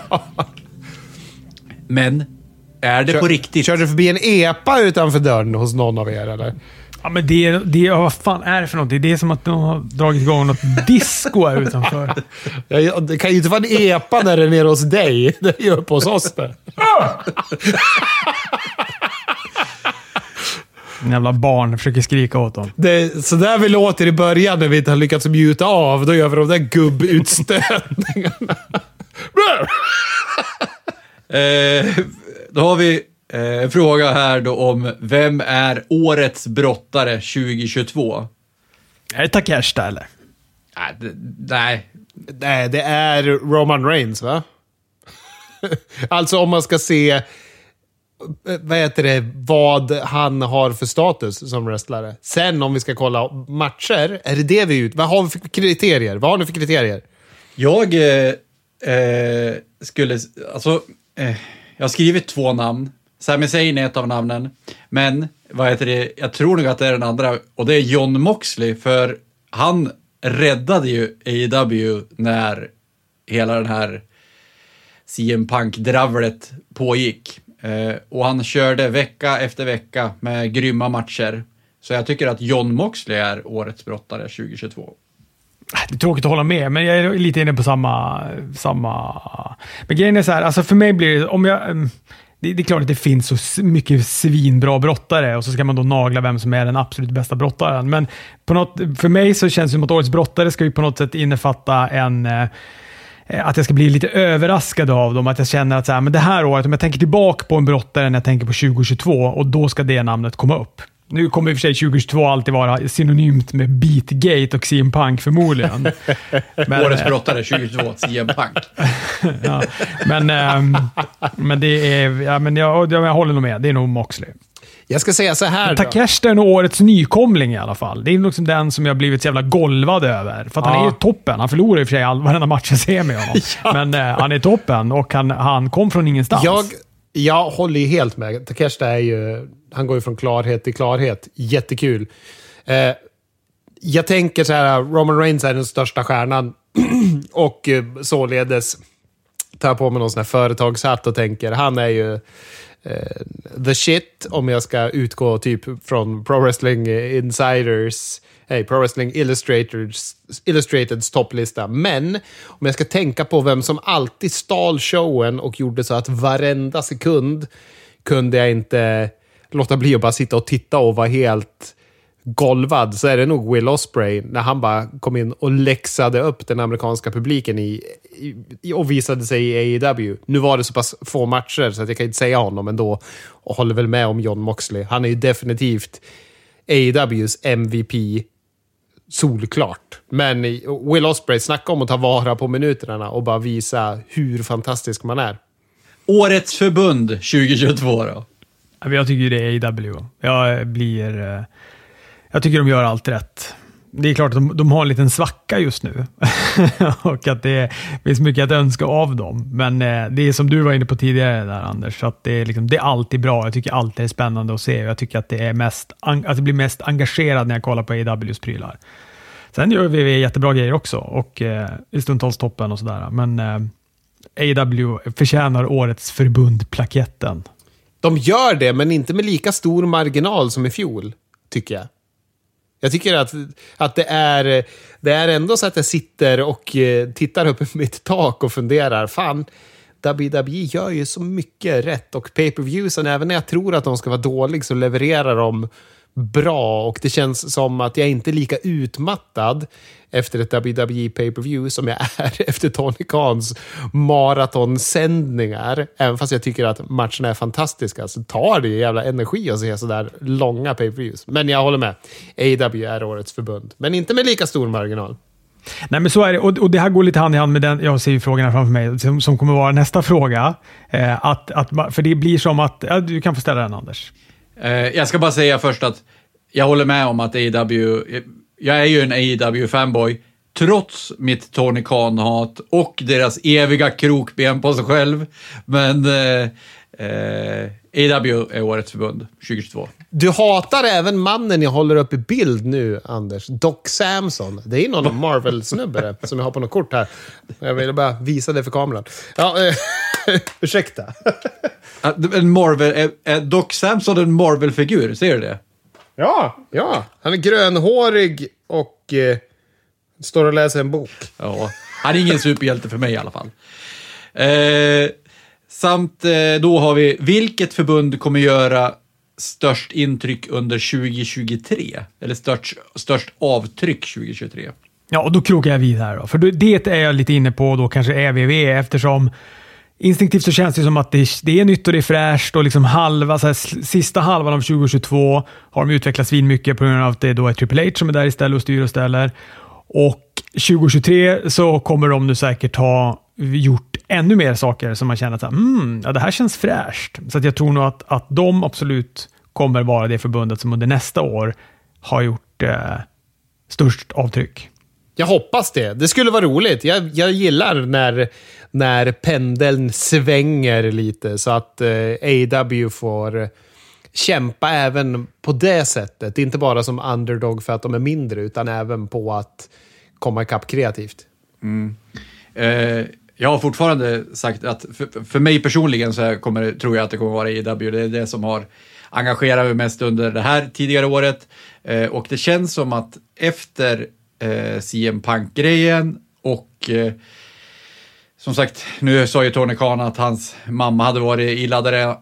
Speaker 1: Men, är det
Speaker 2: Kör,
Speaker 1: på riktigt?
Speaker 2: Körde du förbi en epa utanför dörren hos någon av er, eller?
Speaker 3: Ja, men det, det, vad fan är det för något? Det är som att de har dragit igång något disco här utanför.
Speaker 2: Ja, det kan ju inte vara en epa när det är nere hos dig. Det är ju uppe hos oss det.
Speaker 3: En jävla barn försöker skrika åt dem.
Speaker 2: Det så där vi låter i början när vi inte har lyckats mjuta av. Då gör vi de där gubbutstötningarna.
Speaker 1: Eh, då har vi eh, en fråga här då om vem är årets brottare 2022?
Speaker 3: Är det Takeshita eller?
Speaker 1: Nej, det, nej.
Speaker 2: Nej, det är Roman Reigns, va? alltså om man ska se vad heter det, vad han har för status som wrestlare. Sen om vi ska kolla matcher, är det det vi ut? Vad har vi för kriterier? Vad har ni för kriterier?
Speaker 1: Jag eh, eh skulle, alltså, eh, jag har skrivit två namn. Sami Zayn är ett av namnen, men vad heter det, jag tror nog att det är den andra och det är John Moxley, för han räddade ju AEW när hela den här CM Punk-dravlet pågick. Eh, och han körde vecka efter vecka med grymma matcher. Så jag tycker att John Moxley är årets brottare 2022.
Speaker 3: Äh, det är tråkigt att hålla med, men jag är lite inne på samma... samma... Men grejen är så här, alltså för mig blir det... Om jag, ehm, det, det är klart att det finns så mycket svinbra brottare och så ska man då nagla vem som är den absolut bästa brottaren. Men på något, för mig så känns det som att årets brottare ska ju på något sätt innefatta en... Eh, eh, att jag ska bli lite överraskad av dem. Att jag känner att så här, men det här året, om jag tänker tillbaka på en brottare när jag tänker på 2022 och då ska det namnet komma upp. Nu kommer i och för sig 2022 alltid vara synonymt med Beatgate och CM Punk förmodligen. Men,
Speaker 1: Årets brottare 2022, CM Punk.
Speaker 3: ja, men, ehm, men det är... Ja, men jag, jag, jag håller nog med. Det är nog Moxley.
Speaker 2: Jag ska säga så här då.
Speaker 3: Takeshita är nog årets nykomling i alla fall. Det är liksom den som jag blivit så jävla golvad över. För att han
Speaker 2: Ja.
Speaker 3: är ju toppen. Han förlorar i och för sig all, varenda match jag ser med honom. Men eh, han är toppen och han, han kom från ingenstans.
Speaker 2: Jag, jag håller ju helt med. Takeshita är ju... Han går ju från klarhet till klarhet. Jättekul. Eh, jag tänker så här, Roman Reigns är den största stjärnan och eh, således tar jag på mig någon sån här företagshatt och tänker, han är ju Eh, the shit om jag ska utgå typ från Pro Wrestling Insiders, hey, Pro Wrestling Illustrators, Illustrateds topplista. Men om jag ska tänka på vem som alltid stal showen och gjorde så att varenda sekund kunde jag inte låta bli att bara sitta och titta och vara helt golvad så är det nog Will Osprey när han bara kom in och läxade upp den amerikanska publiken i, i, och visade sig i AEW. Nu var det så pass få matcher så att jag kan inte säga honom ändå och håller väl med om John Moxley. Han är ju definitivt AEWs MVP solklart. Men Will Osprey, snacka om att ta vara på minuterna och bara visa hur fantastisk man är.
Speaker 1: Årets förbund 2022 då?
Speaker 3: Jag tycker det är AW. Jag blir... Jag tycker de gör allt rätt. Det är klart att de, de har en liten svacka just nu och att det finns mycket att önska av dem. Men eh, det är som du var inne på tidigare där Anders, att det är, liksom, det är alltid bra. Jag tycker alltid det är spännande att se och jag tycker att det är mest, att det blir mest engagerad när jag kollar på AWs prylar. Sen gör vi jättebra grejer också och eh, i stundtals toppen och sådär. Men eh, AW förtjänar årets förbundplaketten.
Speaker 2: De gör det, men inte med lika stor marginal som i fjol, tycker jag. Jag tycker att, att det, är, det är ändå så att jag sitter och eh, tittar upp i mitt tak och funderar. Fan, WWE gör ju så mycket rätt och pay-per-viewsen, även när jag tror att de ska vara dåliga så levererar de bra och det känns som att jag inte är lika utmattad efter ett WWE pay-per-view som jag är efter Tony Khans maratonsändningar. Även fast jag tycker att matcherna är fantastiska så tar det ju jävla energi att se sådär långa pay-per-views. Men jag håller med. AW är årets förbund, men inte med lika stor marginal.
Speaker 3: Nej, men så är det. Och, och det här går lite hand i hand med den, jag ser ju frågorna framför mig, som, som kommer vara nästa fråga. Eh, att, att, för det blir som att, ja, du kan få ställa den Anders.
Speaker 1: Eh, jag ska bara säga först att jag håller med om att AEW, jag är ju en AEW-fanboy, trots mitt Tony Khan-hat och deras eviga krokben på sig själv. Men eh, eh, AEW är årets förbund 2022.
Speaker 2: Du hatar även mannen jag håller upp i bild nu, Anders. Doc Samson. Det är någon Marvel-snubbe som jag har på något kort här. Jag ville bara visa det för kameran. Ja, eh, ursäkta.
Speaker 1: en Marvel, är, är Doc Samson en Marvel-figur? Ser du det?
Speaker 2: Ja, ja. Han är grönhårig och eh, står och läser en bok.
Speaker 1: Ja, han är ingen superhjälte för mig i alla fall. Eh, samt eh, då har vi, vilket förbund kommer göra störst intryck under 2023? Eller störst, störst avtryck 2023?
Speaker 3: Ja, och då krokar jag vid här då. För det är jag lite inne på då kanske EVV eftersom Instinktivt så känns det som att det, det är nytt och det är fräscht och liksom halva, så här, sista halvan av 2022 har de utvecklats vin mycket på grund av att det då är Triple H som är där istället och styr och ställer. Och 2023 så kommer de nu säkert ha gjort ännu mer saker som man känner att mm, ja, det här känns fräscht. Så att jag tror nog att, att de absolut kommer vara det förbundet som under nästa år har gjort eh, störst avtryck.
Speaker 2: Jag hoppas det. Det skulle vara roligt. Jag, jag gillar när, när pendeln svänger lite så att eh, AW får kämpa även på det sättet. Inte bara som underdog för att de är mindre, utan även på att komma ikapp kreativt.
Speaker 1: Mm. Eh, jag har fortfarande sagt att för, för mig personligen så kommer, tror jag att det kommer vara IW. Det är det som har engagerat mig mest under det här tidigare året. Eh, och det känns som att efter eh, CM Punk-grejen och eh, som sagt, nu sa ju Tony Khan att hans mamma hade varit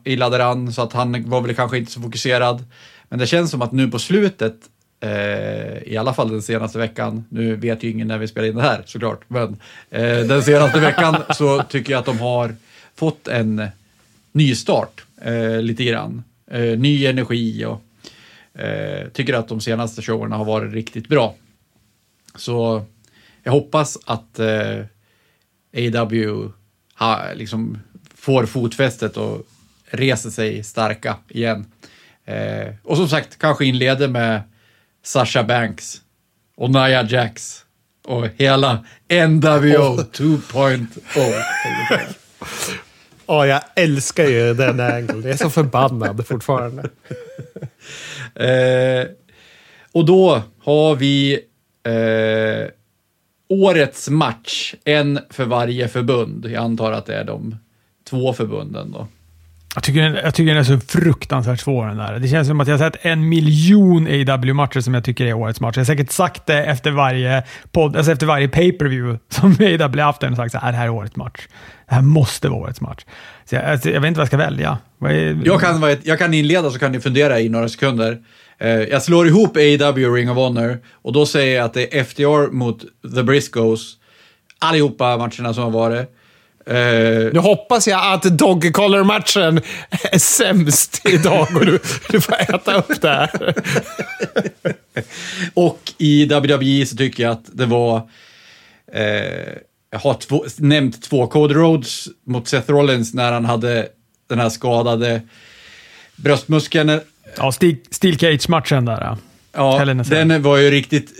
Speaker 1: illa däran så att han var väl kanske inte så fokuserad. Men det känns som att nu på slutet, Eh, i alla fall den senaste veckan, nu vet ju ingen när vi spelar in det här såklart, men eh, den senaste veckan så tycker jag att de har fått en ny start eh, lite grann. Eh, ny energi och eh, tycker att de senaste showerna har varit riktigt bra. Så jag hoppas att eh, AW ha, liksom får fotfästet och reser sig starka igen. Eh, och som sagt, kanske inleder med Sasha Banks och Nia Jax och hela NWO 2.0.
Speaker 2: Ja, jag älskar ju den angle. Jag är så förbannad fortfarande.
Speaker 1: eh, Och då har vi eh, årets match, en för varje förbund. Jag antar att det är de två förbunden då.
Speaker 3: Jag tycker, den, jag tycker den är så fruktansvärt svår den där. Det känns som att jag har sett en miljon AW-matcher som jag tycker är årets match. Jag har säkert sagt det efter varje, podd, alltså efter varje pay-per-view som AW haft den och sagt att det här är årets match. Det här måste vara årets match. Så jag, alltså, jag vet inte vad jag ska välja. Är...
Speaker 1: Jag, kan, jag kan inleda så kan ni fundera i några sekunder. Eh, jag slår ihop AW och Ring of Honor och då säger jag att det är FDR mot The Briscoes. Allihopa matcherna som har varit.
Speaker 2: Uh, nu hoppas jag att Dog Collar-matchen är sämst idag och du, du får äta upp det här.
Speaker 1: och i WWE så tycker jag att det var... Uh, jag har två, nämnt två Cody Rhodes mot Seth Rollins när han hade den här skadade bröstmuskeln.
Speaker 3: Ja, Steel, Steel Cage-matchen där.
Speaker 1: Ja, den var ju riktigt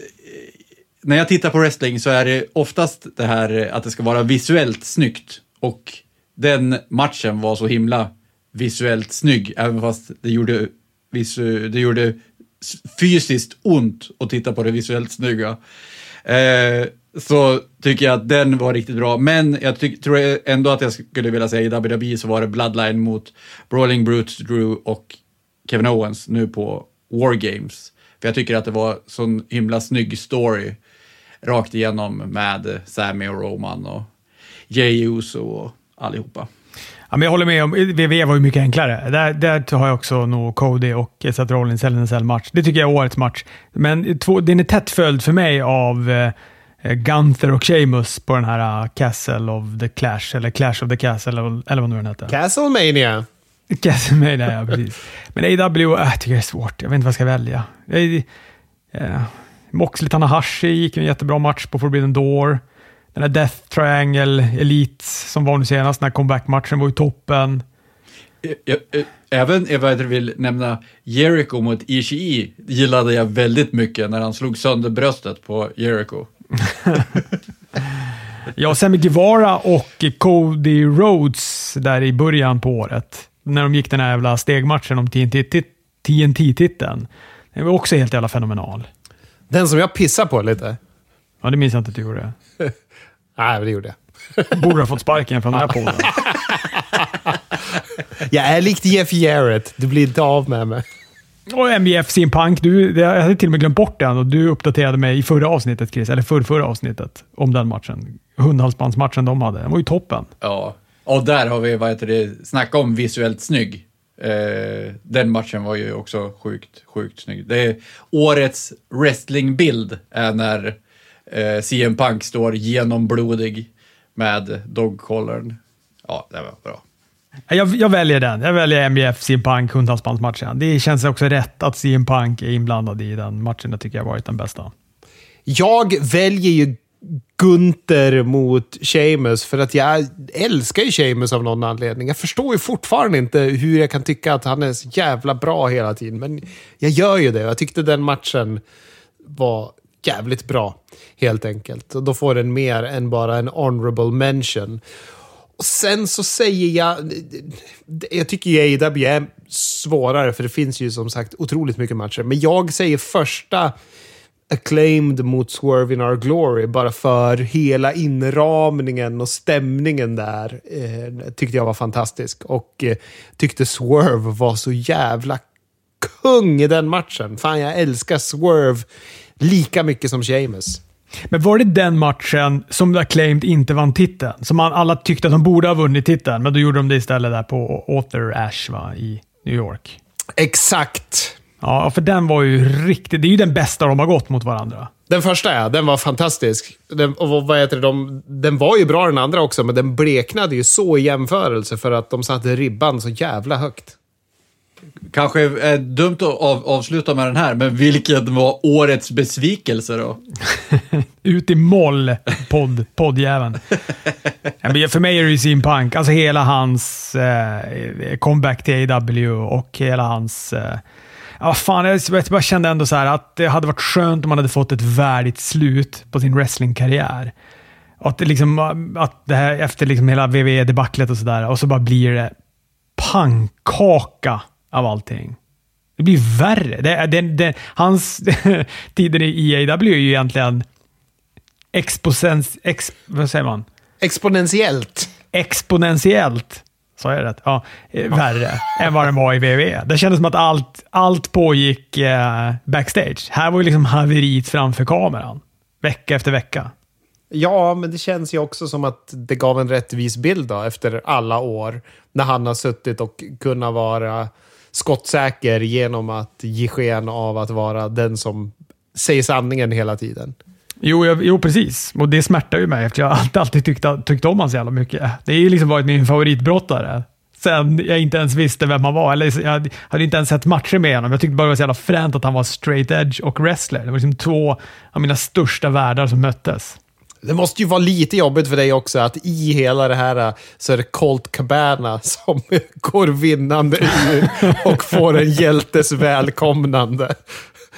Speaker 1: när jag tittar på wrestling så är det oftast det här att det ska vara visuellt snyggt. Och den matchen var så himla visuellt snygg, även fast det gjorde, visu, det gjorde fysiskt ont att titta på det visuellt snygga. Eh, så tycker jag att den var riktigt bra. Men jag tyck, tror ändå att jag skulle vilja säga i WWE så var det Bloodline mot Brawling Brutes Drew och Kevin Owens nu på War Games. För jag tycker att det var sån himla snygg story rakt igenom med Sammy och Roman och Jey Uso och allihopa.
Speaker 3: Ja, men jag håller med om WWE var ju mycket enklare. Där, där har jag också nog Cody och Seth Rollins Hell match. Det tycker jag är årets match. Men två, den är tätt följd för mig av eh, Gunther och Sheamus på den här uh, Castle of the Clash, eller Clash of the Castle, eller, eller vad nu den heter.
Speaker 2: Castlemania.
Speaker 3: Castlemania, ja precis. Men AW, äh, jag tycker det är svårt. Jag vet inte vad jag ska välja. Jag, äh, Moxley Tanahashi gick en jättebra match på Forbidden Door. Den här Death Triangle Elite som var nu senast, den här comeback-matchen var ju toppen.
Speaker 1: Även jag vill nämna Jericho mot Ishii gillade jag väldigt mycket när han slog sönder bröstet på Jericho.
Speaker 3: ja, Sammy Guevara och Cody Rhodes där i början på året. När de gick den här jävla stegmatchen om TNT-titeln. Den var också helt jävla fenomenal.
Speaker 2: Den som jag pissar på lite.
Speaker 3: Ja, det minns jag inte att du gjorde.
Speaker 2: Nej, det gjorde
Speaker 3: jag. Borde ha fått sparken från den här podden.
Speaker 2: jag är likt Jeff Jarrett. Du blir inte av med mig.
Speaker 3: Och MJF sin Punk. Du, jag hade till och med glömt bort den och du uppdaterade mig i förra avsnittet, Chris. Eller förra, förra avsnittet. Om den matchen. Hundhalsbandsmatchen de hade. Den var ju toppen.
Speaker 1: Ja, och där har vi, vad heter det, snacka om visuellt snygg. Eh, den matchen var ju också sjukt, sjukt snygg. Det är årets wrestlingbild är när eh, CM Punk står genomblodig med dogcollern. Ja, det var bra.
Speaker 3: Jag, jag, väljer den. Jag väljer MJF CM Punk hundhalsbandsmatchen. Det känns också rätt att CM Punk är inblandad i den matchen. Det tycker jag har varit den bästa.
Speaker 2: Jag väljer ju Gunter mot Seamus för att jag älskar ju Seamus av någon anledning. Jag förstår ju fortfarande inte hur jag kan tycka att han är så jävla bra hela tiden, men jag gör ju det. Jag tyckte den matchen var jävligt bra, helt enkelt. Och då får den mer än bara en honorable mention. Och sen så säger jag... Jag tycker ju AW är svårare, för det finns ju som sagt otroligt mycket matcher. Men jag säger första acclaimed mot Swerve in Our Glory bara för hela inramningen och stämningen där eh, tyckte jag var fantastisk. Och eh, tyckte Swerve var så jävla kung i den matchen. Fan, jag älskar Swerve lika mycket som Sheamus.
Speaker 3: Men var det den matchen som Acclaimed inte vann titeln? Som man alla tyckte att de borde ha vunnit titeln, men då gjorde de det istället där på Author Ash va, i New York.
Speaker 2: Exakt.
Speaker 3: Ja, för den var ju riktigt... Det är ju den bästa de har gått mot varandra.
Speaker 2: Den första ja, den var fantastisk. Den, och vad heter det, de, den var ju bra den andra också, men den bleknade ju så i jämförelse för att de satte ribban så jävla högt.
Speaker 1: Kanske är dumt att av, avsluta med den här, men vilken var årets besvikelse då?
Speaker 3: Ut i moll, podd, poddjäveln. för mig är det ju Sim Punk. Alltså hela hans eh, comeback till AW och hela hans... Eh, ja, fan, jag, jag bara kände ändå så att det hade varit skönt om man hade fått ett värdigt slut på sin wrestlingkarriär. Att det, liksom, att det här, efter liksom hela WWE-debaclet och sådär, och så bara blir det pannkaka av allting. Det blir värre. Det, det, det, hans tider i EAW är ju egentligen exposens, ex, vad säger man?
Speaker 2: Exponentiellt.
Speaker 3: Exponentiellt, sa jag rätt? Ja, eh, värre än vad den var i WWE. Det kändes som att allt, allt pågick eh, backstage. Här var ju liksom haveriet framför kameran. Vecka efter vecka.
Speaker 2: Ja, men det känns ju också som att det gav en rättvis bild då, efter alla år. När han har suttit och kunnat vara skottsäker genom att ge sken av att vara den som säger sanningen hela tiden.
Speaker 3: Jo, jag, jo, precis. Och det smärtar ju mig, eftersom jag alltid, alltid tyckt, tyckt om honom så jävla mycket. Det har ju liksom varit min favoritbrottare. Sen jag inte ens visste vem han var. Eller jag hade inte ens sett matcher med honom. Jag tyckte bara det var så jävla fränt att han var straight edge och wrestler. Det var liksom två av mina största världar som möttes.
Speaker 2: Det måste ju vara lite jobbigt för dig också att i hela det här så är det Colt Cabana som går vinnande ur och får en hjältes välkomnande.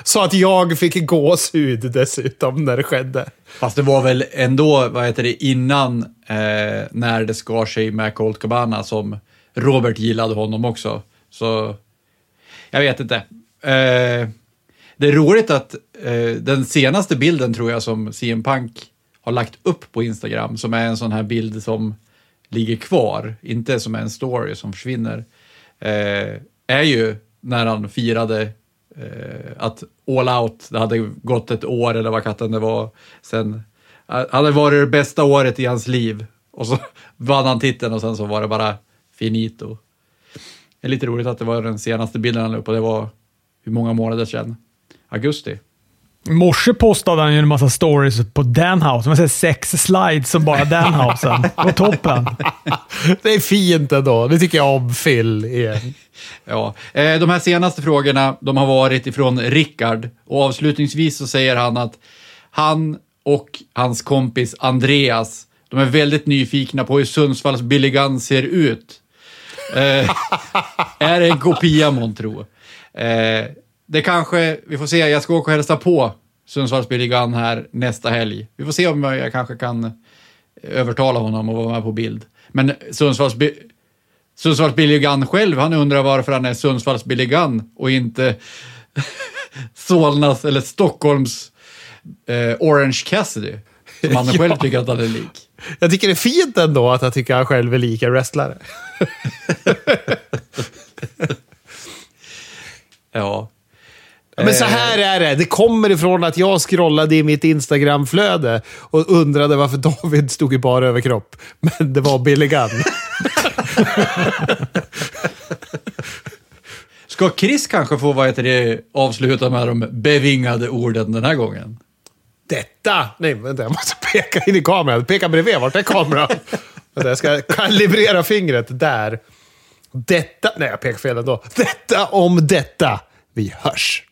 Speaker 2: Så att jag fick gåshud dessutom när det skedde.
Speaker 1: Fast det var väl ändå, vad heter det, innan eh, när det skar sig med Colt Cabana som Robert gillade honom också. Så jag vet inte. Eh, det är roligt att eh, den senaste bilden tror jag som CM Punk har lagt upp på Instagram, som är en sån här bild som ligger kvar, inte som är en story som försvinner, eh, är ju när han firade att All Out, det hade gått ett år eller vad katten det var, sen eh, hade varit det bästa året i hans liv och så vann han titeln och sen så var det bara finito. Det är lite roligt att det var den senaste bilden han la upp och det var hur många månader sedan? Augusti.
Speaker 3: I morse postade han ju en massa stories på Danhouse. Man ser sex slides som bara Danhausen. På toppen.
Speaker 2: Det är fint ändå. Det tycker jag om Phil igen.
Speaker 1: Ja, eh, de här senaste frågorna de har varit ifrån Rickard och avslutningsvis så säger han att han och hans kompis Andreas, de är väldigt nyfikna på hur Sundsvalls Billy Gunn ser ut. Eh, är det en kopia månntro? Eh, det kanske, vi får se, jag ska åka och hälsa på Sundsvalls Billy Gunn här nästa helg. Vi får se om jag kanske kan övertala honom att vara med på bild. Men Sundsvalls, Sundsvalls Billy Gunn själv, han undrar varför han är Sundsvalls Billy Gunn och inte Solnas eller Stockholms eh, Orange Cassidy. Som han själv tycker att han är lik.
Speaker 2: Jag tycker det är fint ändå att han tycker att han själv är lika wrestlare.
Speaker 1: ja.
Speaker 2: Men så här är det. Det kommer ifrån att jag scrollade i mitt Instagram-flöde och undrade varför David stod i bara överkropp. Men det var Billy Gunn.
Speaker 1: Ska Chris kanske få vad heter det, avsluta med de bevingade orden den här gången?
Speaker 2: Detta! Nej, vänta, jag måste peka in i kameran. Peka bredvid. Vart är kameran? vänta, jag ska kalibrera fingret. Där. Detta... Nej, jag pekar fel ändå. Detta om detta. Vi hörs!